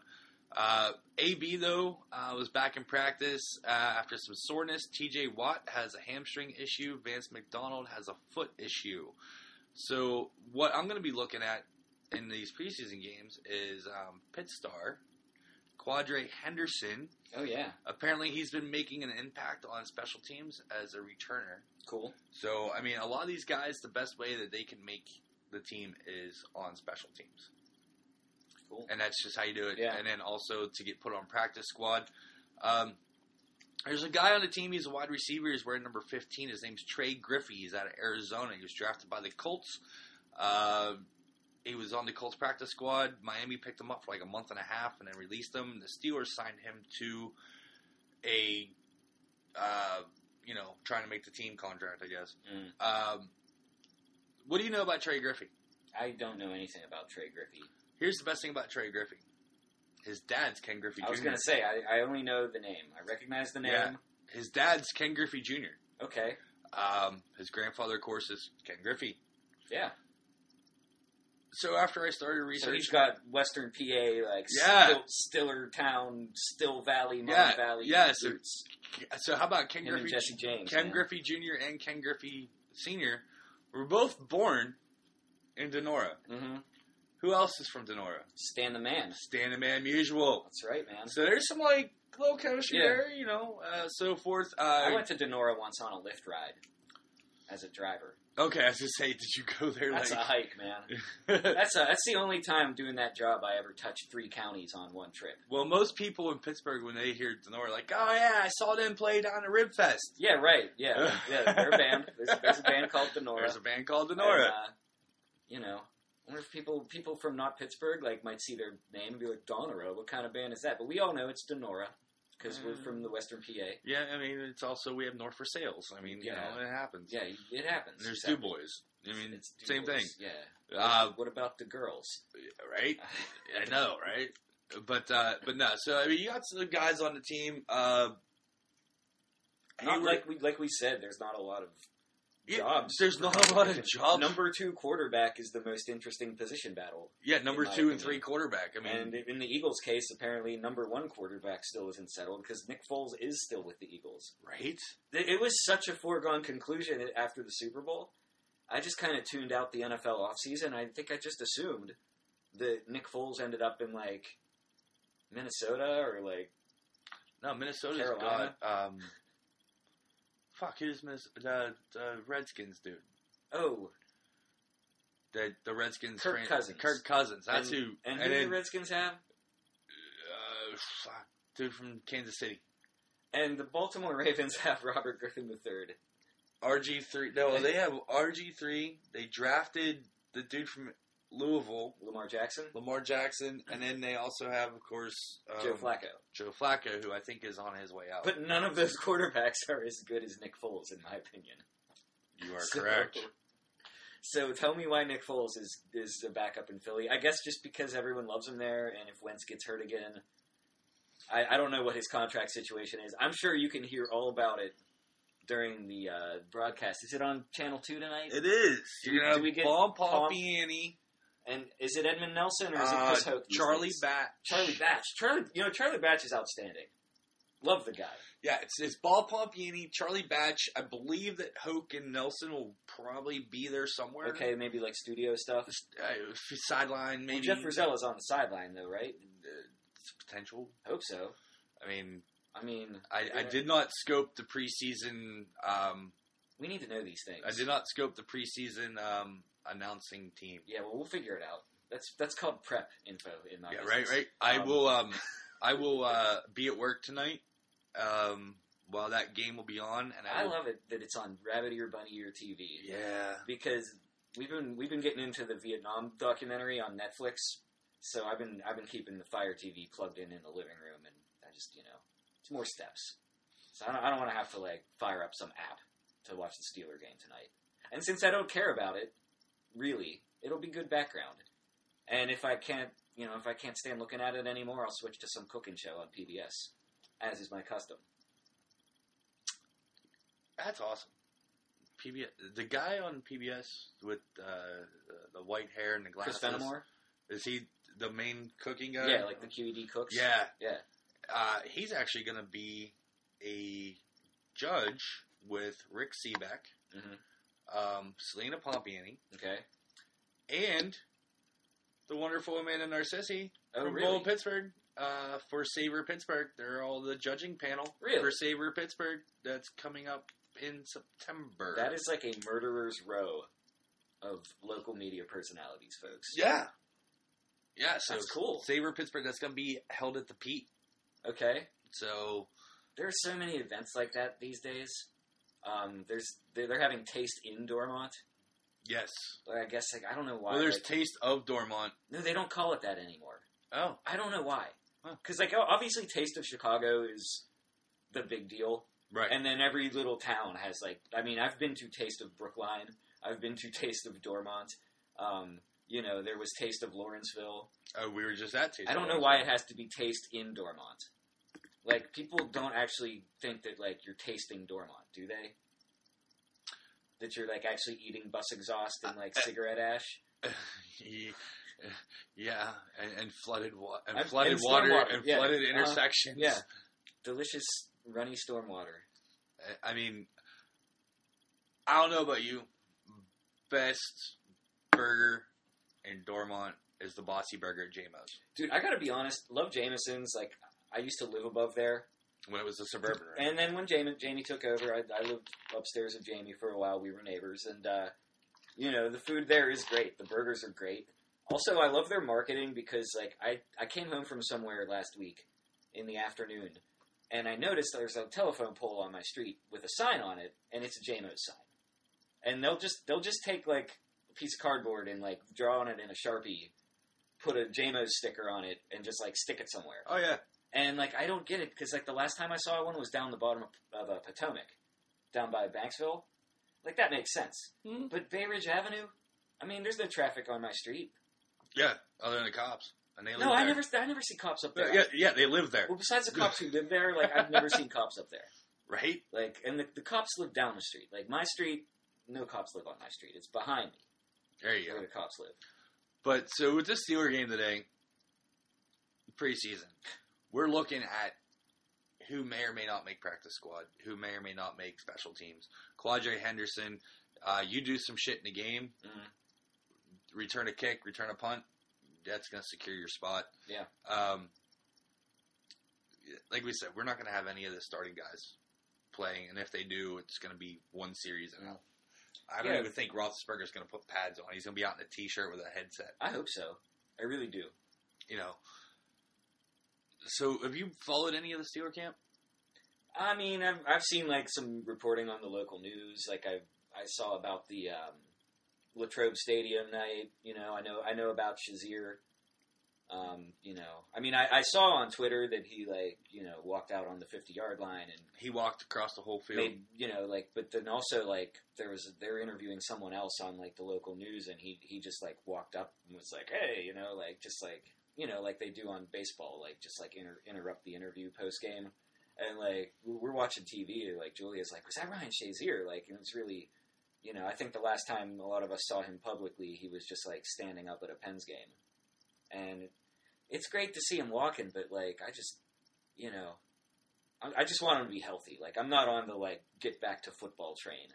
Uh, AB though uh, was back in practice uh, after some soreness. T.J. Watt has a hamstring issue. Vance McDonald has a foot issue. So what I'm going to be looking at in these preseason games is um, Pitt Star, Quadree Henderson. Oh yeah, Apparently, he's been making an impact on special teams as a returner. cool. So I mean, a lot of these guys, the best way that they can make the team is on special teams Cool. and that's just how you do it. Yeah. And then also to get put on practice squad. Um, there's a guy on the team. He's a wide receiver. He's wearing number 15. His name's Trey Griffey. He's out of Arizona. He was drafted by the Colts. Uh, he was on the Colts practice squad. Miami picked him up for like a month and a half and then released him. The Steelers signed him to a, uh, you know, trying to make the team contract, I guess. Mm. Um, what do you know about Trey Griffey? I don't know anything about Trey Griffey. Here's the best thing about Trey Griffey. His dad's Ken Griffey I was gonna say I, I only know the name. I recognize the name. Yeah. His dad's Ken Griffey Jr. Okay. Um, his grandfather, of course, is Ken Griffey. Yeah. So after I started So researching, he's got Western PA, like Yeah. Still, Stiller Town, Still Valley, Mon Yeah, Valley. yeah, so so how about Ken Him Griffey? Jesse James. Ken. Griffey Jr. and Ken Griffey Sr. were both born in Donora. Mm-hmm. Who else is from Donora? Stan the man. Stan the Man Musial. That's right, man. So there's some like little chemistry Yeah. there, you know, uh, so forth. I Uh, went to Donora once on a lift ride as a driver. okay, I was just say, did you go there? That's a hike, man. [LAUGHS] That's a, that's the only time doing that job I ever touched three counties on one trip. Well, most people in Pittsburgh, when they hear Donora, are like, oh yeah, I saw them play down at Rib Fest. Yeah, right. Yeah, yeah. They're a band. There's, there's a band called [LAUGHS] Donora. There's a band called And, Donora. uh, you know, I wonder if people people from not Pittsburgh like might see their name and be like, Donora, what kind of band is that? But we all know it's Donora because we're from the Western PA. yeah, I mean, it's also we have North Versailles. I mean, you know, it happens. Yeah, it happens. There's Exactly. Du Bois. I mean, It's Du same Bois, thing, Yeah. uh, what about the girls? right? I know, right? But uh, but no. So I mean, you got some guys on the team. Uh, Not like we like we said. There's not a lot of yeah, jobs. There's not a lot of jobs. Number two quarterback is the most interesting position battle. yeah, number two and three quarterback. I mean, and in the Eagles' case, apparently number one quarterback still isn't settled because Nick Foles is still with the Eagles. right? It it was such a foregone conclusion after the Super Bowl. I just kind of tuned out the NFL offseason. I think I just assumed that Nick Foles ended up in like Minnesota or like No, Minnesota's Carolina? got um, Fuck, who's miss the the Redskins dude? Oh, The the Redskins. Kirk Cousins. Kirk Cousins. That's and, who. And, and who do then, the Redskins have? uh, fuck, dude from Kansas City. And the Baltimore [LAUGHS] Ravens have Robert Griffin III. RG three. No, they have RG three. They drafted the dude from Louisville, Lamar Jackson, Lamar Jackson, and then they also have, of course, um, Joe Flacco. Joe Flacco, who I think is on his way out. But none of those [LAUGHS] quarterbacks are as good as Nick Foles, in my opinion. you are So- correct. So tell me why Nick Foles is is a backup in Philly. I guess just because everyone loves him there, and if Wentz gets hurt again, I, I don't know what his contract situation is. I'm sure you can hear all about it during the uh, broadcast. Is it on Channel Two tonight? It is. You're gonna do we get Paul Paul- Pompeani, and is it Edmund Nelson or is it uh, Chris Hoke? Charlie days? Batch. Charlie Batch. Charlie, you know Charlie Batch is outstanding. Love the guy. Yeah, it's, it's Paul Pompeani, Charlie Batch. I believe that Hoke and Nelson will probably be there somewhere. Okay, maybe like studio stuff. Uh, sideline, maybe. Well, Jeff Rosella's on the sideline though, right? Uh, it's potential. Hope so. I mean, I mean, I, I did not scope the preseason. Um, We need to know these things. I did not scope the preseason um, announcing team. Yeah, well, we'll figure it out. That's that's called prep info in my Yeah, business. right, right. I Um, will. [LAUGHS] Um, I will uh, be at work tonight. Um, while that game will be on, and I, I will- love it that it's on Rabbit Ear Bunny Ear TV Yeah, because we've been we've been getting into the Vietnam documentary on Netflix. So I've been I've been keeping the Fire TV plugged in in the living room, and I just you know it's more steps. So I don't, I don't want to have to like fire up some app to watch the Steeler game tonight. And since I don't care about it, really, it'll be good background. And if I can't, you know, if I can't stand looking at it anymore, I'll switch to some cooking show on PBS, as is my custom. that's awesome. PBS, the guy on PBS with uh, the white hair and the glasses. Chris. Fennimore, Is he the main cooking guy? yeah, like the QED cooks. Yeah, Yeah. Uh, he's actually going to be a judge with Rick Sebak, Mhm. Um, Selena Pompiani, Okay. and the wonderful Amanda Narcissi Oh, from really? Bold Pittsburgh uh, for Savor Pittsburgh. They're all the judging panel Really? for Savor Pittsburgh. That's coming up in September. That is like a murderer's row of local media personalities, folks. yeah, yeah. So That's cool. Savor Pittsburgh. That's going to be held at the Pete. Okay. So There are so many events like that these days. Um, there's they're, they're having Taste in Dormont. yes. Or I guess like I don't know why. Well, there's like- Taste of Dormont. no, they don't call it that anymore. Oh, I don't know why. Huh. Because like oh, obviously Taste of Chicago is the big deal, right. and then every little town has like I mean I've been to Taste of Brookline, I've been to Taste of Dormont. Um, you know there was Taste of Lawrenceville. Oh, we were just at Taste. I don't know why it has to be Taste in Dormont. Like people don't actually think that like you're tasting Dormont, do they? That you're like actually eating bus exhaust and like Uh, cigarette ash. [LAUGHS] Yeah, and, and flooded wa- and flooded and water stormwater, and yeah. flooded Uh, intersections. yeah. Delicious runny storm water. I- I mean, I don't know about you. Best burger in Dormont is the Bossy Burger at JMO's Dude, I gotta be honest, love Jameson's. Like I used to live above there. when it was a suburban. Right? And then when Jamie, Jamie took over, I, I lived upstairs with Jamie for a while. We were neighbors, and uh, you know the food there is great. The burgers are great. Also, I love their marketing because like I I came home from somewhere last week in the afternoon, and I noticed there's a telephone pole on my street with a sign on it, and it's a JMO's sign. And they'll just they'll just take like a piece of cardboard and like draw on it in a sharpie, put a JMO's sticker on it, and just like stick it somewhere. oh yeah, And like I don't get it because like the last time I saw one was down the bottom of, of uh, Potomac, down by Banksville. Like that makes sense. Mhm. But Bay Ridge Avenue, I mean, there's no traffic on my street. yeah. Other than the cops, and they live No, I there. never, I never see cops up there. yeah, yeah, they live there, Well, besides the [LAUGHS] cops who live there, like I've never seen cops up there. right? Like, and the, the cops live down the street. Like my street, no cops live on my street. It's behind me There you where go. the cops live. But so with this Steeler game today, preseason, we're looking at who may or may not make practice squad, who may or may not make special teams. Quadree Henderson, uh, you do some shit in the game, Mhm. return a kick, return a punt, that's going to secure your spot. Yeah. Um, like we said, we're not going to have any of the starting guys playing, and if they do, it's going to be one series and out. I don't. Yeah. even think Roethlisberger's going to put pads on. He's going to be out in a t-shirt with a headset. I hope so. I really do. You know. So, have you followed any of the Steeler camp? I mean, I've I've seen like some reporting on the local news. Like I I saw about the um, Latrobe Stadium night. You know, I know I know about Shazier. Um, you know, I mean, I, I saw on Twitter that he like you know walked out on the fifty yard line and He walked across the whole field. made you know like, but then also like there was they're interviewing someone else on like the local news and he he just like walked up and was like, hey, you know, like just like you know like they do on baseball, like just like inter- interrupt the interview post game. And like we're watching TV, like Julia's like, "Was that Ryan Shazier?" Like, and it's really, you know, I think the last time a lot of us saw him publicly, he was just like standing up at a Pens game, and it's great to see him walking. But like, I just, you know, I, I just want him to be healthy. Like, I'm not on the like get back to football train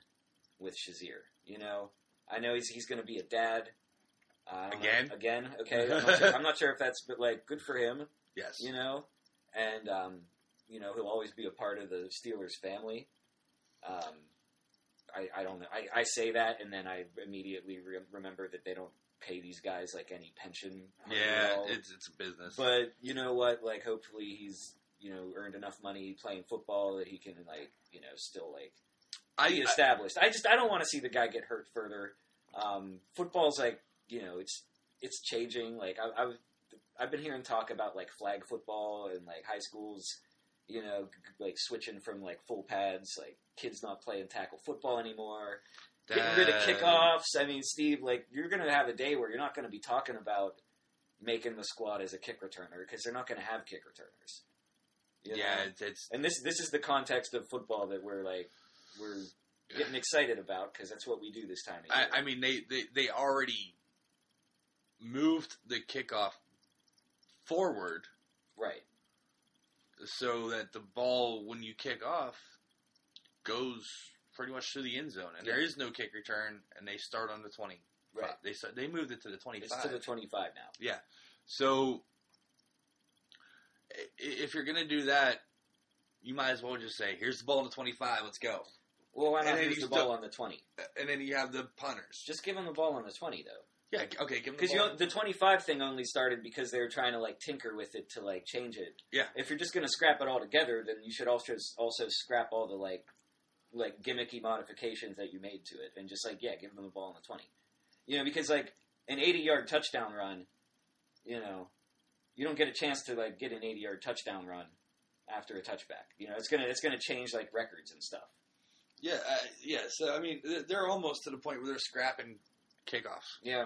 with Shazier. You know, I know he's he's going to be a dad. I Again? again, [LAUGHS] okay. I'm not, sure, I'm not sure if that's, but like, good for him yes. you know, and um, you know he'll always be a part of the Steelers family. Um, I, I don't know. I, I say that, and then I immediately re- remember that they don't pay these guys like any pension. yeah, it's it's a business. but you know what? Like, hopefully he's you know earned enough money playing football that he can like you know still like I, be established. I just I don't want to see the guy get hurt further. Um, football's like you know it's it's changing. Like I, I've I've been hearing talk about like flag football and like high schools, you know, like switching from like full pads, like kids not playing tackle football anymore, getting rid of kickoffs. I mean, Steve, like you're gonna have a day where you're not gonna be talking about making the squad as a kick returner because they're not gonna have kick returners. you Yeah, it's, it's and this this is the context of football that we're like we're getting excited about because that's what we do this time of year. I, I mean, they, they, they already moved the kickoff forward right. so that the ball, when you kick off, goes pretty much to the end zone, and there Yeah. is no kick return, and they start on the twenty. Right. They start, they moved it to the It's twenty-five. to the 25 now. yeah. So if you're gonna do that, you might as well just say, "Here's the ball on the twenty-five. Let's go." Well, why not use the ball still- on the 20? And then you have the punters. Just give them the ball on the 20, though. Yeah. Okay. Give them the Because ball. you know, the 25 thing only started because they were trying to like tinker with it to like change it. Yeah. If you're just going to scrap it all together, then you should also also scrap all the like like gimmicky modifications that you made to it and just like yeah, give them the ball on the 20. You know, because like an 80 yard touchdown run, you know, you don't get a chance to like get an 80 yard touchdown run after a touchback. You know, it's gonna it's gonna change like records and stuff. Yeah, uh, yeah. So I mean, they're almost to the point where they're scrapping kickoffs. Yeah.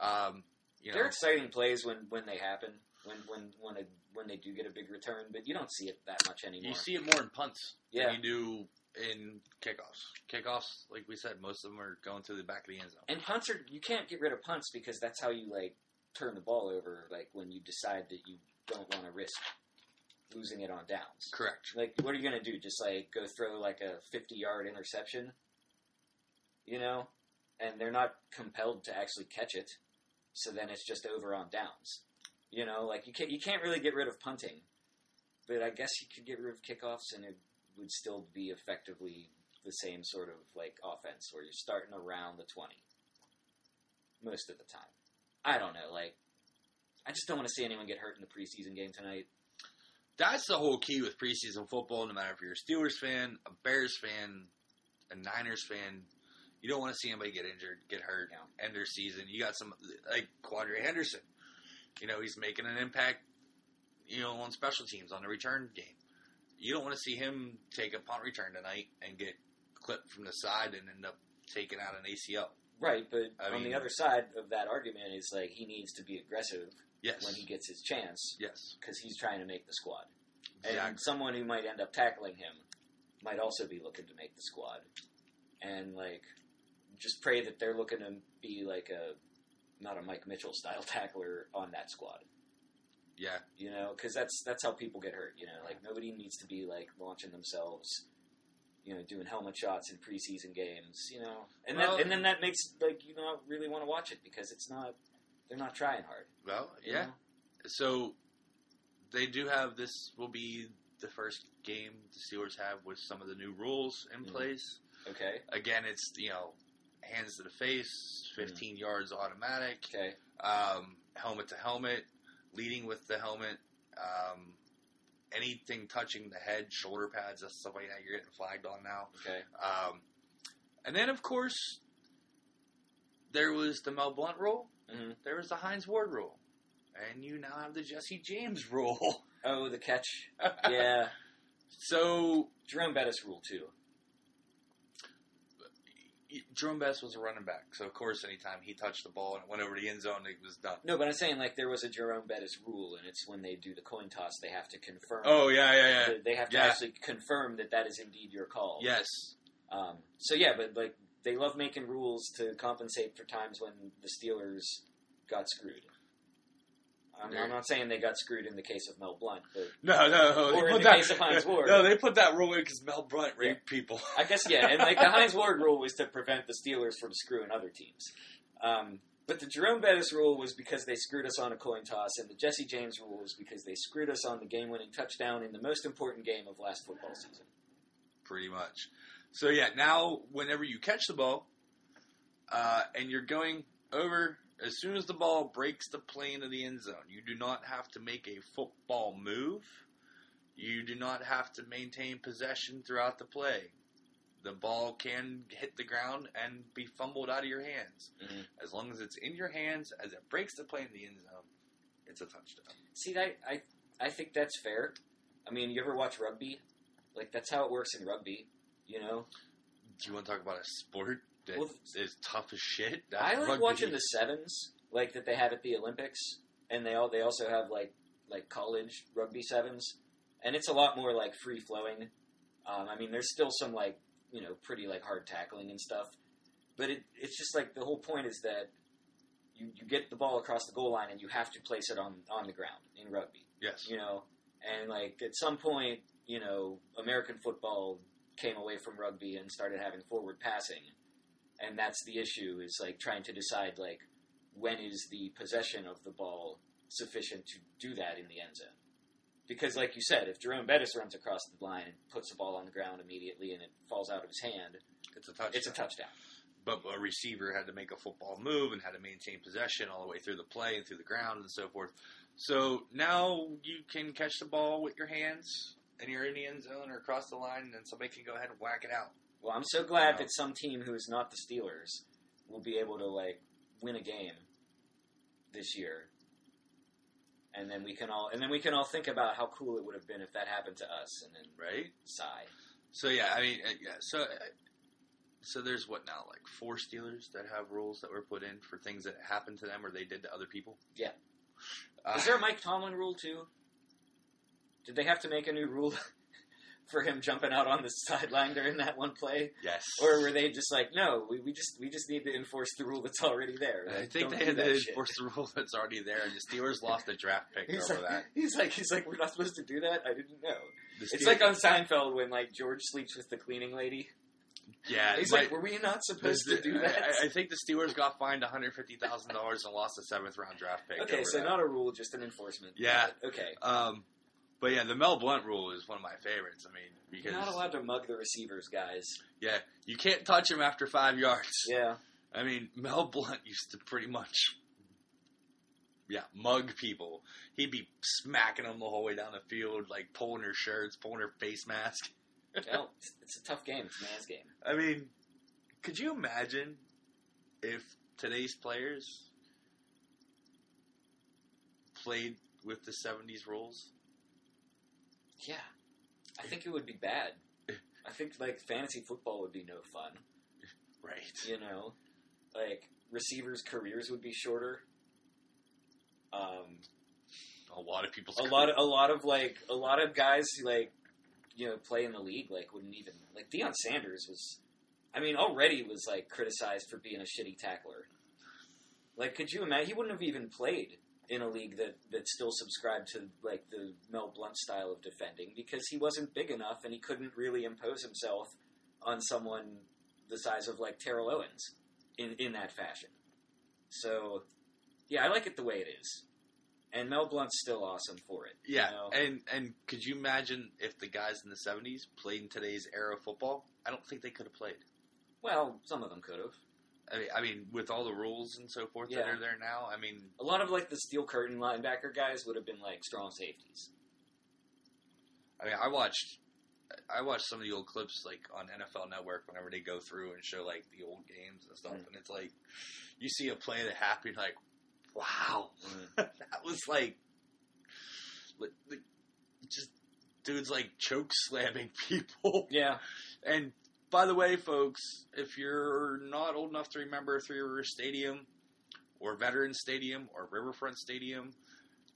Um, you know, They're exciting plays when, when they happen, when when when a, when they do get a big return, but you don't see it that much anymore. you see it more in punts Yeah. than you do in kickoffs. Kickoffs, like we said, most of them are going to the back of the end zone. and punts are you can't get rid of punts because that's how you like turn the ball over. Like when you decide that you don't want to risk losing it on downs. Correct. Like what are you gonna do? Just like go throw like a fifty yard interception? You know, and they're not compelled to actually catch it, so then it's just over on downs. You know, like you can't you can't really get rid of punting, but I guess you could get rid of kickoffs, and it would still be effectively the same sort of like offense where you're starting around the twenty most of the time. I don't know, like I just don't want to see anyone get hurt in the preseason game tonight. That's the whole key with preseason football. No matter if you're a Steelers fan, a Bears fan, a Niners fan, you don't want to see anybody get injured, get hurt, Yeah. end their season. You got some like Quadree Henderson. You know, he's making an impact. You know, on special teams on the return game. You don't want to see him take a punt return tonight and get clipped from the side and end up taking out an ACL. Right, but I on mean- the other uh, side of that argument is like he needs to be aggressive Yes. when he gets his chance yes. because he's trying to make the squad. And someone who might end up tackling him might also be looking to make the squad. And like just pray that they're looking to be like a not a Mike Mitchell style [LAUGHS] tackler on that squad. Yeah. You know, because that's that's how people get hurt. You know, like nobody needs to be like launching themselves. You know, doing helmet shots in preseason games. You know, and Well- then and then that makes like you not really want to watch it because it's not they're not trying hard. Well, yeah. know? So they do have this will be the first game the Steelers have with some of the new rules in Mhm. place. Okay. Again, it's you know hands to the face, 15 yards automatic, Okay. um, helmet to helmet, leading with the helmet. Um, anything touching the head, shoulder pads, that's stuff like that. You're getting flagged on now. Okay. Um, and then, of course, there was the Mel Blount rule. hmm There was the Hines Ward rule, and you now have the Jesse James rule. Oh, the catch. [LAUGHS] Yeah. so Jerome Bettis rule too. Jerome Bettis was a running back, so of course, anytime he touched the ball and it went over the end zone, it was done. No, but I'm saying like there was a Jerome Bettis rule, and it's when they do the coin toss, they have to confirm. Oh yeah, yeah, yeah. They- They have to Yeah. actually confirm that that is indeed your call. Yes, Um, so yeah, but like they love making rules to compensate for times when the Steelers got screwed. I'm, I'm not saying they got screwed in the case of Mel Blount, but no, no. they Or in put the that- case of Hines Ward. No, they put that rule in because Mel Blount raped people. I guess yeah, and like the Hines Ward rule was to prevent the Steelers from screwing other teams. Um, but the Jerome Bettis rule was because they screwed us on a coin toss, and the Jesse James rule was because they screwed us on the game-winning touchdown in the most important game of last football season. pretty much. So yeah, now whenever you catch the ball, uh, and you're going over, as soon as the ball breaks the plane of the end zone, you do not have to make a football move. You do not have to maintain possession throughout the play. The ball can hit the ground and be fumbled out of your hands. Mhm. As long as it's in your hands, as it breaks the plane of the end zone, it's a touchdown. See, I, I I think that's fair. I mean, you ever watch rugby? Like that's how it works in rugby. You know, Do you want to talk about a sport that Well, is tough as shit? That's I like rugby. watching the sevens, like that they have at the Olympics, and they all they also have like like college rugby sevens, and it's a lot more like free flowing. Um, I mean, there's still some like you know pretty like hard tackling and stuff, but it it's just like the whole point is that you you get the ball across the goal line and you have to place it on on the ground in rugby Yes. you know, and like at some point, you know, American football came away from rugby and started having forward passing, and that's the issue is like trying to decide like when is the possession of the ball sufficient to do that in the end zone. Because, like you said, if Jerome Bettis runs across the line and puts the ball on the ground immediately and it falls out of his hand, It's a touchdown. it's a touchdown. but a receiver had to make a football move and had to maintain possession all the way through the play and through the ground and so forth. So now you can catch the ball with your hands and you're in the end zone or across the line, and then somebody can go ahead and whack it out. Well, I'm so glad that some team who is not the Steelers will be able to like win a game this year, and then we can all and then we can all think about how cool it would have been if that happened to us, and then Right. sigh. So yeah, I mean, uh, yeah. So uh, so there's what now, like four Steelers that have rules that were put in for things that happened to them or they did to other people. Yeah. Uh, Is there a Mike Tomlin rule too? Did they have to make a new rule [LAUGHS] for him jumping out on the sideline during that one play, yes. or were they just like, no, we, we just we just need to enforce the rule that's already there? I think they had to shit. enforce the rule that's already there, and the Steelers lost the draft pick He's over like, that. [LAUGHS] he's like, he's like, we're not supposed to do that. I didn't know. It's like on Seinfeld when like George sleeps with the cleaning lady. yeah, He's like, were we not supposed The- to do that? I, I think the Steelers got fined one hundred fifty thousand dollars and lost a seventh round draft pick. okay, so that. not a rule, just an enforcement. Yeah. Okay. Um, but yeah, the Mel Blount rule is one of my favorites. I mean, because You're not allowed to mug the receivers, guys. yeah, you can't touch him after five yards. Yeah. I mean, Mel Blount used to pretty much, yeah, mug people. He'd be smacking them the whole way down the field, like pulling their shirts, pulling their face mask. [LAUGHS] It's, it's a tough game. It's a man's game. I mean, could you imagine if today's players played with the '70s rules? Yeah. I think it would be bad. I think like fantasy football would be no fun. Right. You know, like receivers' careers would be shorter. Um, A lot of people's a lot of a lot of like a lot of guys who like you know play in the league like wouldn't even like Deion Sanders was I mean already was like criticized for being a shitty tackler. Like could you imagine he wouldn't have even played in a league that that still subscribed to like the Mel Blount style of defending because he wasn't big enough and he couldn't really impose himself on someone the size of like Terrell Owens in in that fashion. So yeah, I like it the way it is and Mel Blount's still awesome for it. Yeah, you know? and and could you imagine if the guys in the '70s played in today's era of football? I don't think they could have played. well, some of them could have. I mean, I mean, with all the rules and so forth that Yeah. are there now, I mean, A lot of like the steel curtain linebacker guys would have been like strong safeties. I mean, I watched, I watched some of the old clips like on NFL Network whenever they go through and show like the old games and stuff, Mm. and it's like you see a play that happened, like, wow, Mm. [LAUGHS] that was like, like, like, just dudes like choke slamming [LAUGHS] people. Yeah, And by the way, folks, if you're not old enough to remember Three Rivers Stadium or Veterans Stadium or Riverfront Stadium,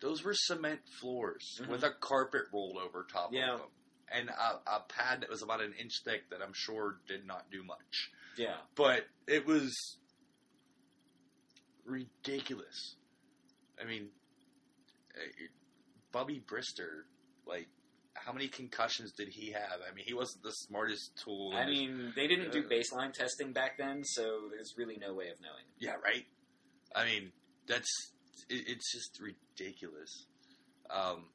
those were cement floors Mhm. with a carpet rolled over top Yeah. of them. And a, a pad that was about an inch thick that I'm sure did not do much. yeah. But it was ridiculous. I mean, eh, Bubby Brister, like, how many concussions did he have? I mean, he wasn't the smartest tool. I mean, they didn't do baseline testing back then, so there's really no way of knowing. yeah, right. I mean, that's it, it's just ridiculous. Um,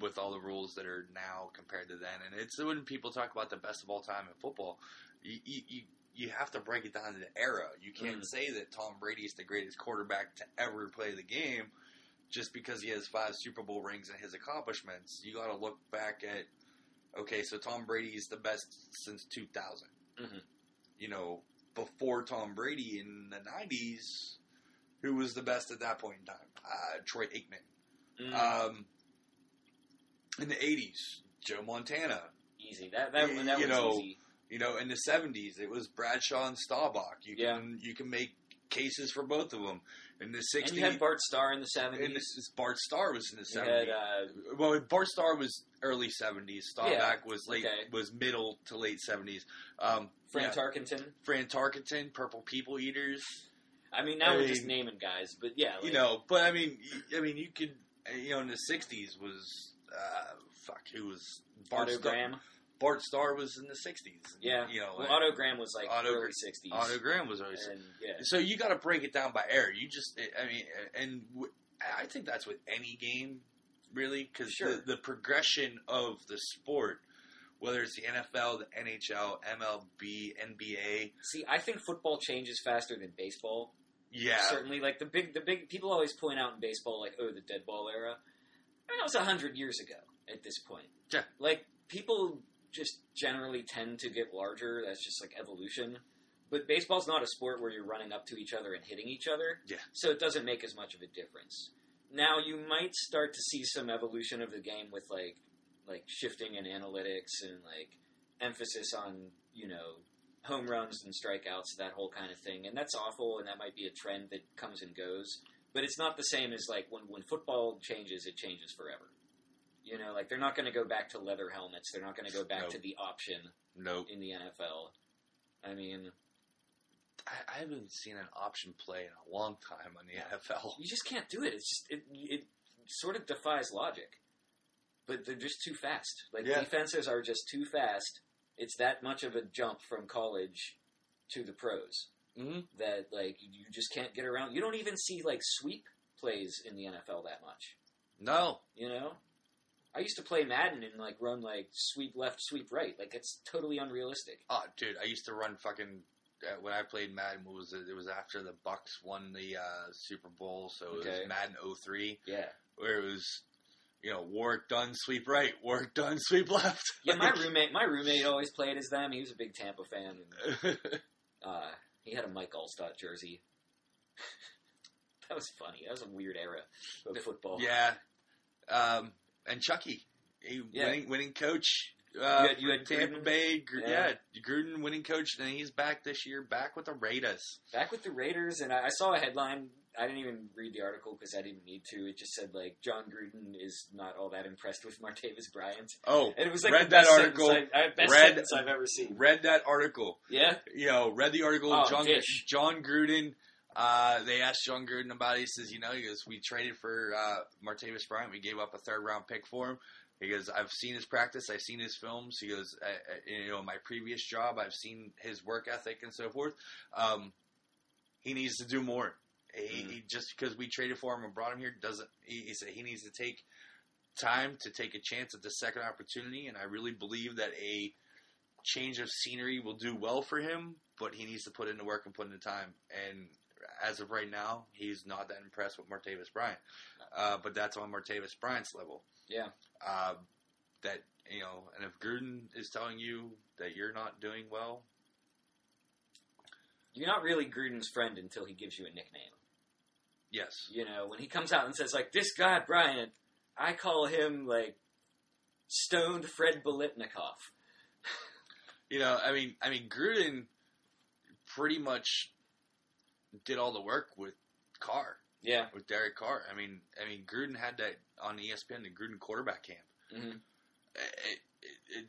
with all the rules that are now compared to then, and it's when people talk about the best of all time in football, you you, you, you have to break it down to the era. You can't Mm. say that Tom Brady is the greatest quarterback to ever play the game just because he has five Super Bowl rings and his accomplishments. You got to look back at okay, so Tom Brady is the best since 2000. Mhm. You know, before Tom Brady in the 90s, who was the best at that point in time? Uh, Troy Aikman. Mm, Um, in the 80s, Joe Montana. easy. That that, that you was know, easy. You know, in the 70s, it was Bradshaw and Staubach. You can you can make cases for both of them. In the 60s, And you had Bart Starr in the and seventies. this is Bart Starr was in the You 70s. had uh, well, Bart Starr was early 70s. Staubach Yeah, was late okay. was middle to late 70s. Um, Fran yeah, Tarkenton. Fran Tarkenton, Purple People Eaters. I mean, now I we're just naming guys, but yeah, like, you know, but I mean, I mean, you could, you know, in the '60s was uh, fuck, who was Bart Otto Starr? Graham. Bart Starr was in the '60s. Yeah, you know, well, like, Otto Graham was like Otto early sixties. Otto Graham was always. and yeah, So you got to break it down by era. You just, eh, I mean, eh, and w- I think that's with any game, really, because Sure. the, the progression of the sport, whether it's the NFL, the NHL, MLB, NBA, see, I think football changes faster than baseball. yeah, Certainly, like the big, the big people always point out in baseball, like, oh, the dead ball era. I mean, that was a hundred years ago at this point. Yeah. like people just generally tend to get larger. That's just like evolution. But baseball's not a sport where you're running up to each other and hitting each other. Yeah. So it doesn't make as much of a difference. Now you might start to see some evolution of the game with like like shifting and analytics and like emphasis on, you know, home runs and strikeouts, that whole kind of thing. And that's awful and that might be a trend that comes and goes. But it's not the same as like when, when football changes, it changes forever. You know, like they're not going to go back to leather helmets. They're not going to go back Nope. to the option nope. in the NFL. I mean, I, I haven't seen an option play in a long time on the NFL. you just can't do it. It's just it, it sort of defies logic. But they're just too fast. Like Yeah. defenses are just too fast. It's that much of a jump from college to the pros Mm-hmm. that like you just can't get around. You don't even see like sweep plays in the NFL that much. No, You know, I used to play Madden and like run like sweep left, sweep right. Like it's totally unrealistic. oh, dude, I used to run fucking. Uh, when I played Madden, what was it? It was after the Bucks won the uh, Super Bowl, so it Okay. was Madden 03, Yeah, where it was, you know, Warrick Dunn, sweep right, Warrick Dunn, sweep left. [LAUGHS] yeah. My roommate, my roommate always played as them. He was a big Tampa fan. And, [LAUGHS] uh, he had a Mike Alstott jersey. [LAUGHS] that was funny. That was a weird era of football. yeah, um, and Chucky, he, Yeah. winning, winning coach. Uh, You had- you had Tampa Gruden? Bay, Gr- Yeah. yeah. Gruden winning coach, and he's back this year, back with the Raiders. Back with the Raiders, and I, I saw a headline. I didn't even read the article because I didn't need to. It just said like Jon Gruden is not all that impressed with Martavis Bryant, Oh, and it was like Read the that article. I, I, best Read- sentence I've ever seen. read that article. Yeah, you know, read the article. Oh, John. Jon Gruden. Uh, they asked Jon Gruden about it. He says, you know, he goes, we traded for uh, Martavis Bryant. We gave up a third round pick for him. He goes, I've seen his practice. I've seen his films. He goes, I, I, you know, my previous job, I've seen his work ethic and so forth. Um, he needs to do more. He, Mhm. he- just because we traded for him and brought him here doesn't. He, he said he needs to take time to take a chance at the second opportunity, and I really believe that a change of scenery will do well for him. But he needs to put in the work and put in the time. And as of right now, he's not that impressed with Martavis Bryant. Uh, but that's on Martavis Bryant's level. Yeah. Uh, that you know, and if Gruden is telling you that you're not doing well, You're not really Gruden's friend until he gives you a nickname. yes, You know, when he comes out and says like this guy Bryant, I call him like stoned Fred Biletnikoff. You know, I mean, I mean, Gruden pretty much did all the work with Carr, Yeah. with Derek Carr. I mean, I mean, Gruden had that on ESPN, the Gruden quarterback camp. hmm It, it,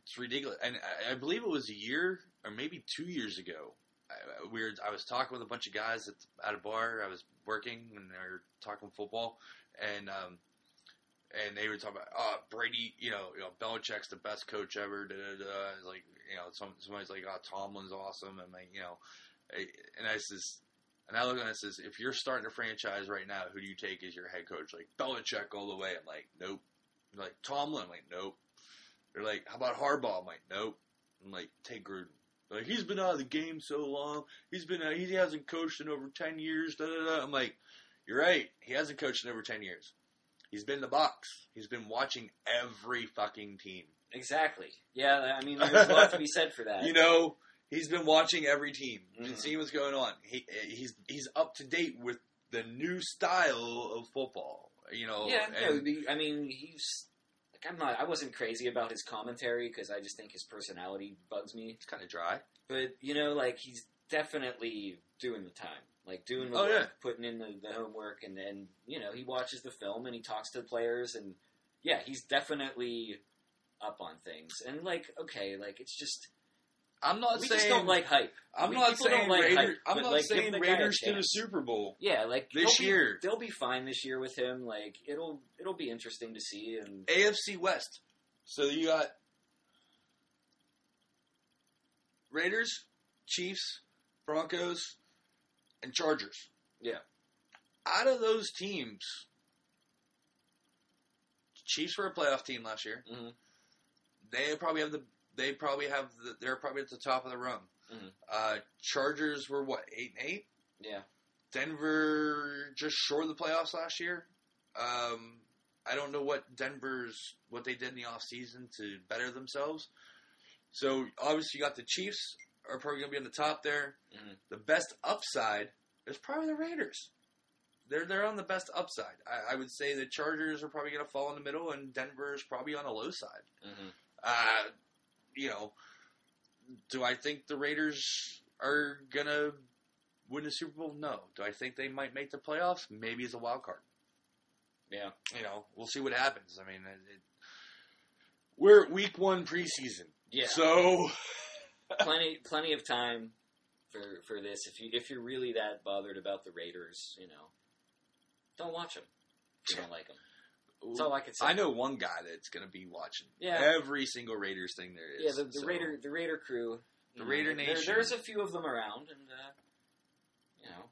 it's ridiculous, and I, I believe it was a year or maybe two years ago. I, we were, I was talking with a bunch of guys at, at a bar. I was working, and they were talking football, and um, and they were talking about, oh, Brady, you know, you know, Belichick's the best coach ever. Da, da, da. It's like, you know, some, somebody's like, oh, Tomlin's awesome, and like, you know, and I says, and I look at it and says, if you're starting a franchise right now, who do you take as your head coach? Like Belichick all the way. I'm like, nope. They're like Tomlin, I'm like, nope. They're like, how about Harbaugh? I'm like, nope. I'm like, take Gruden. They're like he's been out of the game so long. He's been out, he hasn't coached in over ten years. Da, da, da. I'm like, you're right. He hasn't coached in over ten years. He's been in the box. He's been watching every fucking team. Exactly. Yeah, I mean, there's a lot to be said for that. [LAUGHS] You know, he's been watching every team and Mhm. seeing what's going on. He he's he's up to date with the new style of football. You know, yeah, and- no, I mean, he's like I'm not. I wasn't crazy about his commentary because I just think his personality bugs me. it's kind of dry. But you know, like he's definitely doing the time, like doing the Oh, work, yeah. putting in the, the homework, and and you know he watches the film and he talks to the players, and yeah, he's definitely up on things. And like, okay, like it's just I'm not we saying just don't like hype. I'm we- not saying like Raiders. hype, I'm not like, saying the guy a Raiders to the. Super Bowl. Yeah, like This they'll be- year. they'll be fine this year with him. Like it'll it'll be interesting to see. And AFC West. So you got Raiders, Chiefs, Broncos, and Chargers. Yeah. Out of those teams, Chiefs were a playoff team last year. Mhm. They probably have the. They probably have the. They're probably at the top of the rung. Mhm. Uh, Chargers were what eight and eight. yeah, Denver just short of the playoffs last year. Um, I don't know what Denver's what they did in the offseason to better themselves. So obviously you got the Chiefs are probably going to be on the top there. Mhm. The best upside is probably the Raiders. They're they're on the best upside. I, I would say the Chargers are probably going to fall in the middle, and Denver is probably on the low side. hmm Uh, you know, do I think the Raiders are gonna win the Super Bowl? No. Do I think they might make the playoffs? Maybe as a wild card. yeah. You know, we'll see what happens. I mean, it, it, we're at week one preseason, Yeah, so [LAUGHS] plenty plenty of time for for this. If you if you're really that bothered about the Raiders, you know, don't watch them. If you don't like them. That's all I can say. I know one guy that's gonna be watching Yeah. every single Raiders thing there is. Yeah, the, the so- Raider the Raider crew. The you Raider there- Nation. there's a few of them around, and uh, you know,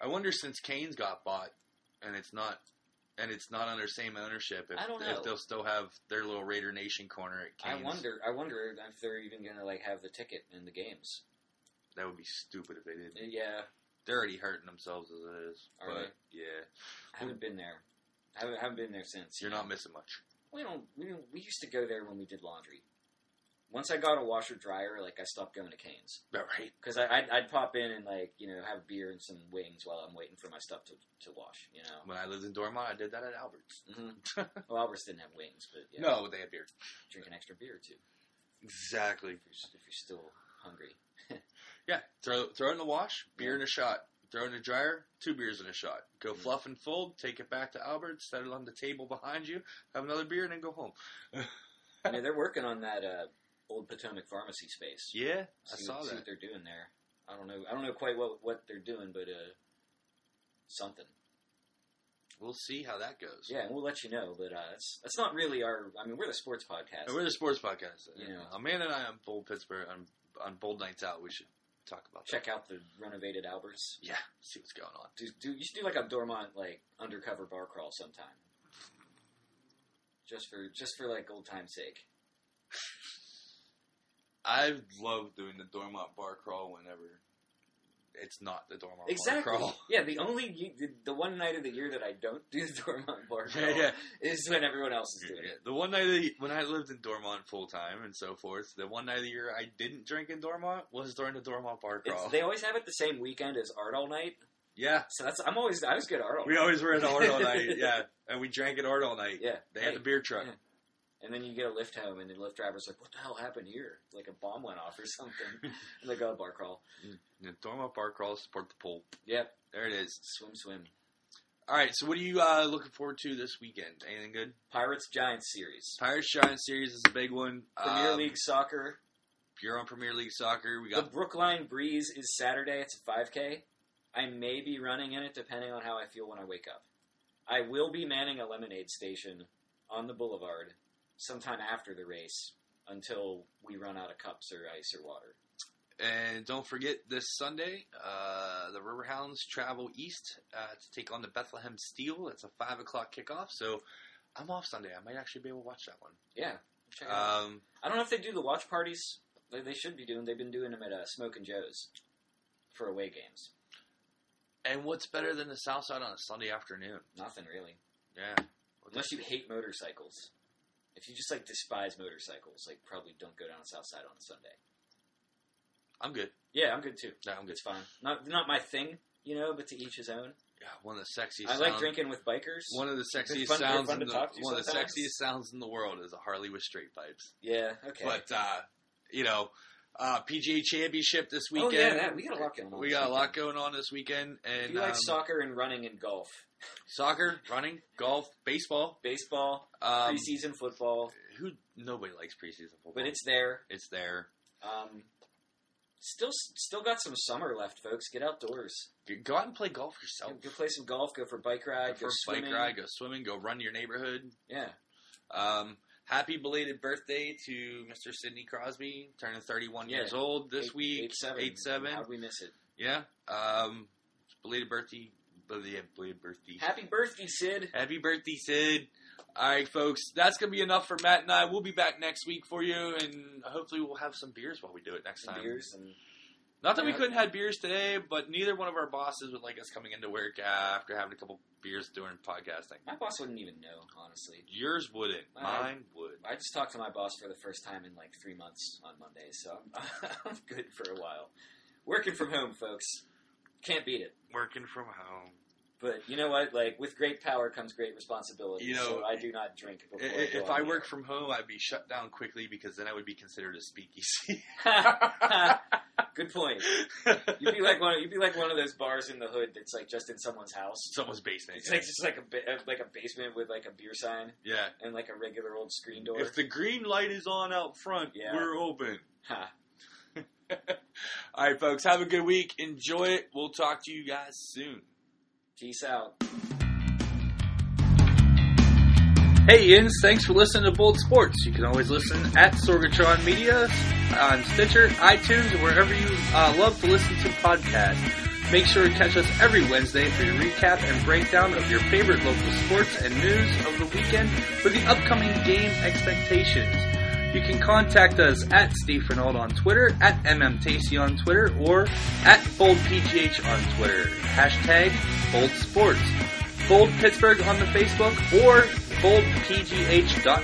I wonder since Kane's got bought, and it's not. And it's not under same ownership. If, I don't know. if they'll still have their little Raider Nation corner at Kane's. I wonder. I wonder if they're even gonna like have the ticket in the games. That would be stupid if they did. Uh, Yeah, They're already hurting themselves as it is. Are but they? yeah, I haven't been there. I haven't, haven't been there since. you're not missing much. We don't. We don't. We used to go there when we did laundry. Once I got a washer dryer, like I stopped going to Canes All right. because I'd, I'd pop in and like you know have a beer and some wings while I'm waiting for my stuff to, to wash. You know. When I lived in Dormont, I did that at Albert's. hmm [LAUGHS] Well, Albert's didn't have wings, but yeah, No, they had beer. drink an extra beer too Exactly. if you're, if you're still hungry. [LAUGHS] Yeah. Throw throw it in the wash. Beer Yeah. in a shot. Throw in the dryer. Two beers in a shot. Go Mhm. fluff and fold. Take it back to Albert's. Set it on the table behind you. Have another beer and then go home. [LAUGHS] I mean, they're working on that uh, old Potomac pharmacy space. Yeah, I saw see that. what they're doing there. I don't know. I don't know quite what what they're doing, but uh, something. We'll see how that goes. Yeah, and we'll let you know. But uh, that's that's not really our. I mean, we're the sports podcast. And we're the sports podcast. You know. Amanda and I on Bold Pittsburgh on on Bold Nights Out. We should talk about that. Check out the renovated Alberts. Yeah, see what's going on. Do, do you should do like a Dormont like undercover bar crawl sometime. Just for just for like old time's sake. [LAUGHS] I love doing the Dormont bar crawl whenever it's not the Dormont Exactly. bar crawl. Yeah, the only the, the one night of the year that I don't do the Dormont bar crawl Yeah, yeah. is when everyone else is doing Yeah, it. The one night of the, when I lived in Dormont full time and so forth, the one night of the year I didn't drink in Dormont was during the Dormont bar crawl. It's, they always have it the same weekend as Art All Night, yeah, so that's I'm always I always get Art All we Night. always were at Art all night. [LAUGHS] Yeah, and we drank at Art all night. Yeah, They hey. had the beer truck. Yeah. And then you get a lift home, and the lift driver's like, "What the hell happened here? Like a bomb went off or something." [LAUGHS] and they go bar crawl. The Dormont bar crawl support the pool. Yep, There it is. swim, swim. All right, so what are you uh, looking forward to this weekend? Anything good? Pirates Giants series. Pirates Giants series is a big one. Premier Um, League soccer. You're on Premier League soccer, we got The Brookline Breeze is Saturday. It's a 5K. I may be running in it depending on how I feel when I wake up. I will be manning a lemonade station on the boulevard sometime after the race until we run out of cups or ice or water. And don't forget this Sunday, uh, the Riverhounds travel east uh, to take on the Bethlehem Steel. It's a five o'clock kickoff, so I'm off Sunday. I might actually be able to watch that one. Yeah, check it out. Um, I don't know if they do the watch parties. They, they should be doing. They've been doing them at uh, Smokin' Joe's for away games. and what's better than the South Side on a Sunday afternoon? Nothing really, Yeah, unless you hate motorcycles. If you just like despise motorcycles, like probably don't go down South Side on a Sunday. I'm good. Yeah, I'm good too. No, I'm good. It's fine. Not not my thing, you know, but to each his own. Yeah, one of the sexiest. I like sound- drinking with bikers. One of the sexiest fun- they're sounds fun in to the talk to one of the sometimes. sexiest sounds in the world is a Harley with straight pipes. Yeah, okay. But uh, you know, uh, PGA Championship this weekend. oh yeah, that, we got a lot going on. We this got a lot weekend. going on this weekend, If and you like um, soccer and running and golf, soccer, running, golf, baseball. baseball, Um, preseason football, who nobody likes preseason football, but it's there. it's there. Um, still, still got some summer left, folks. Get outdoors. Go out and play golf yourself. Go, go play some golf. Go for a bike ride. Go Go, for a bike ride, go swimming, go run your neighborhood. Yeah. Um, happy belated birthday to Mr. Sidney Crosby, turning 31 Yeah. years old this Eight- week. Eight seven. Eight seven. How'd we miss it? Yeah. Um, belated birthday. Belated, belated birthday. Happy birthday, Sid. Happy birthday, Sid. All right, folks. That's going to be enough for Matt and I. We'll be back next week for you, and hopefully we'll have some beers while we do it next Some time. beers and Not that we couldn't have beers today, but neither one of our bosses would like us coming into work after having a couple beers during podcasting. my boss wouldn't even know, honestly. Yours wouldn't. Uh, Mine would. I just talked to my boss for the first time in like three months on Monday, so I'm, [LAUGHS] I'm good for a while. Working from home, folks. Can't beat it. Working from home. But you know what? Like with great power comes great responsibility. You know, so I do not drink before. I- I If I work from home, I'd be shut down quickly because then I would be considered a speakeasy. [LAUGHS] [LAUGHS] Good point. You'd be like one. You'd be like one of those bars in the hood that's like just in someone's house. Someone's basement. It's like just like a ba- uh, like a basement with like a beer sign yeah. and like a regular old screen door. If the green light is on out front, Yeah. we're open. [LAUGHS] Ha. All right, folks. Have a good week. Enjoy it. We'll talk to you guys soon. Peace out. Hey, Yins, thanks for listening to Bold Sports. You can always listen at Sorgatron Media on Stitcher, iTunes, wherever you uh, love to listen to podcasts. Make sure to catch us every Wednesday for your recap and breakdown of your favorite local sports and news of the weekend for the upcoming game expectations. You can contact us at Steve Renault on Twitter, at MMTacy on Twitter, or at BoldPGH on Twitter. Hashtag Bold Sports. Bold Pittsburgh on the Facebook or boldpgh.com.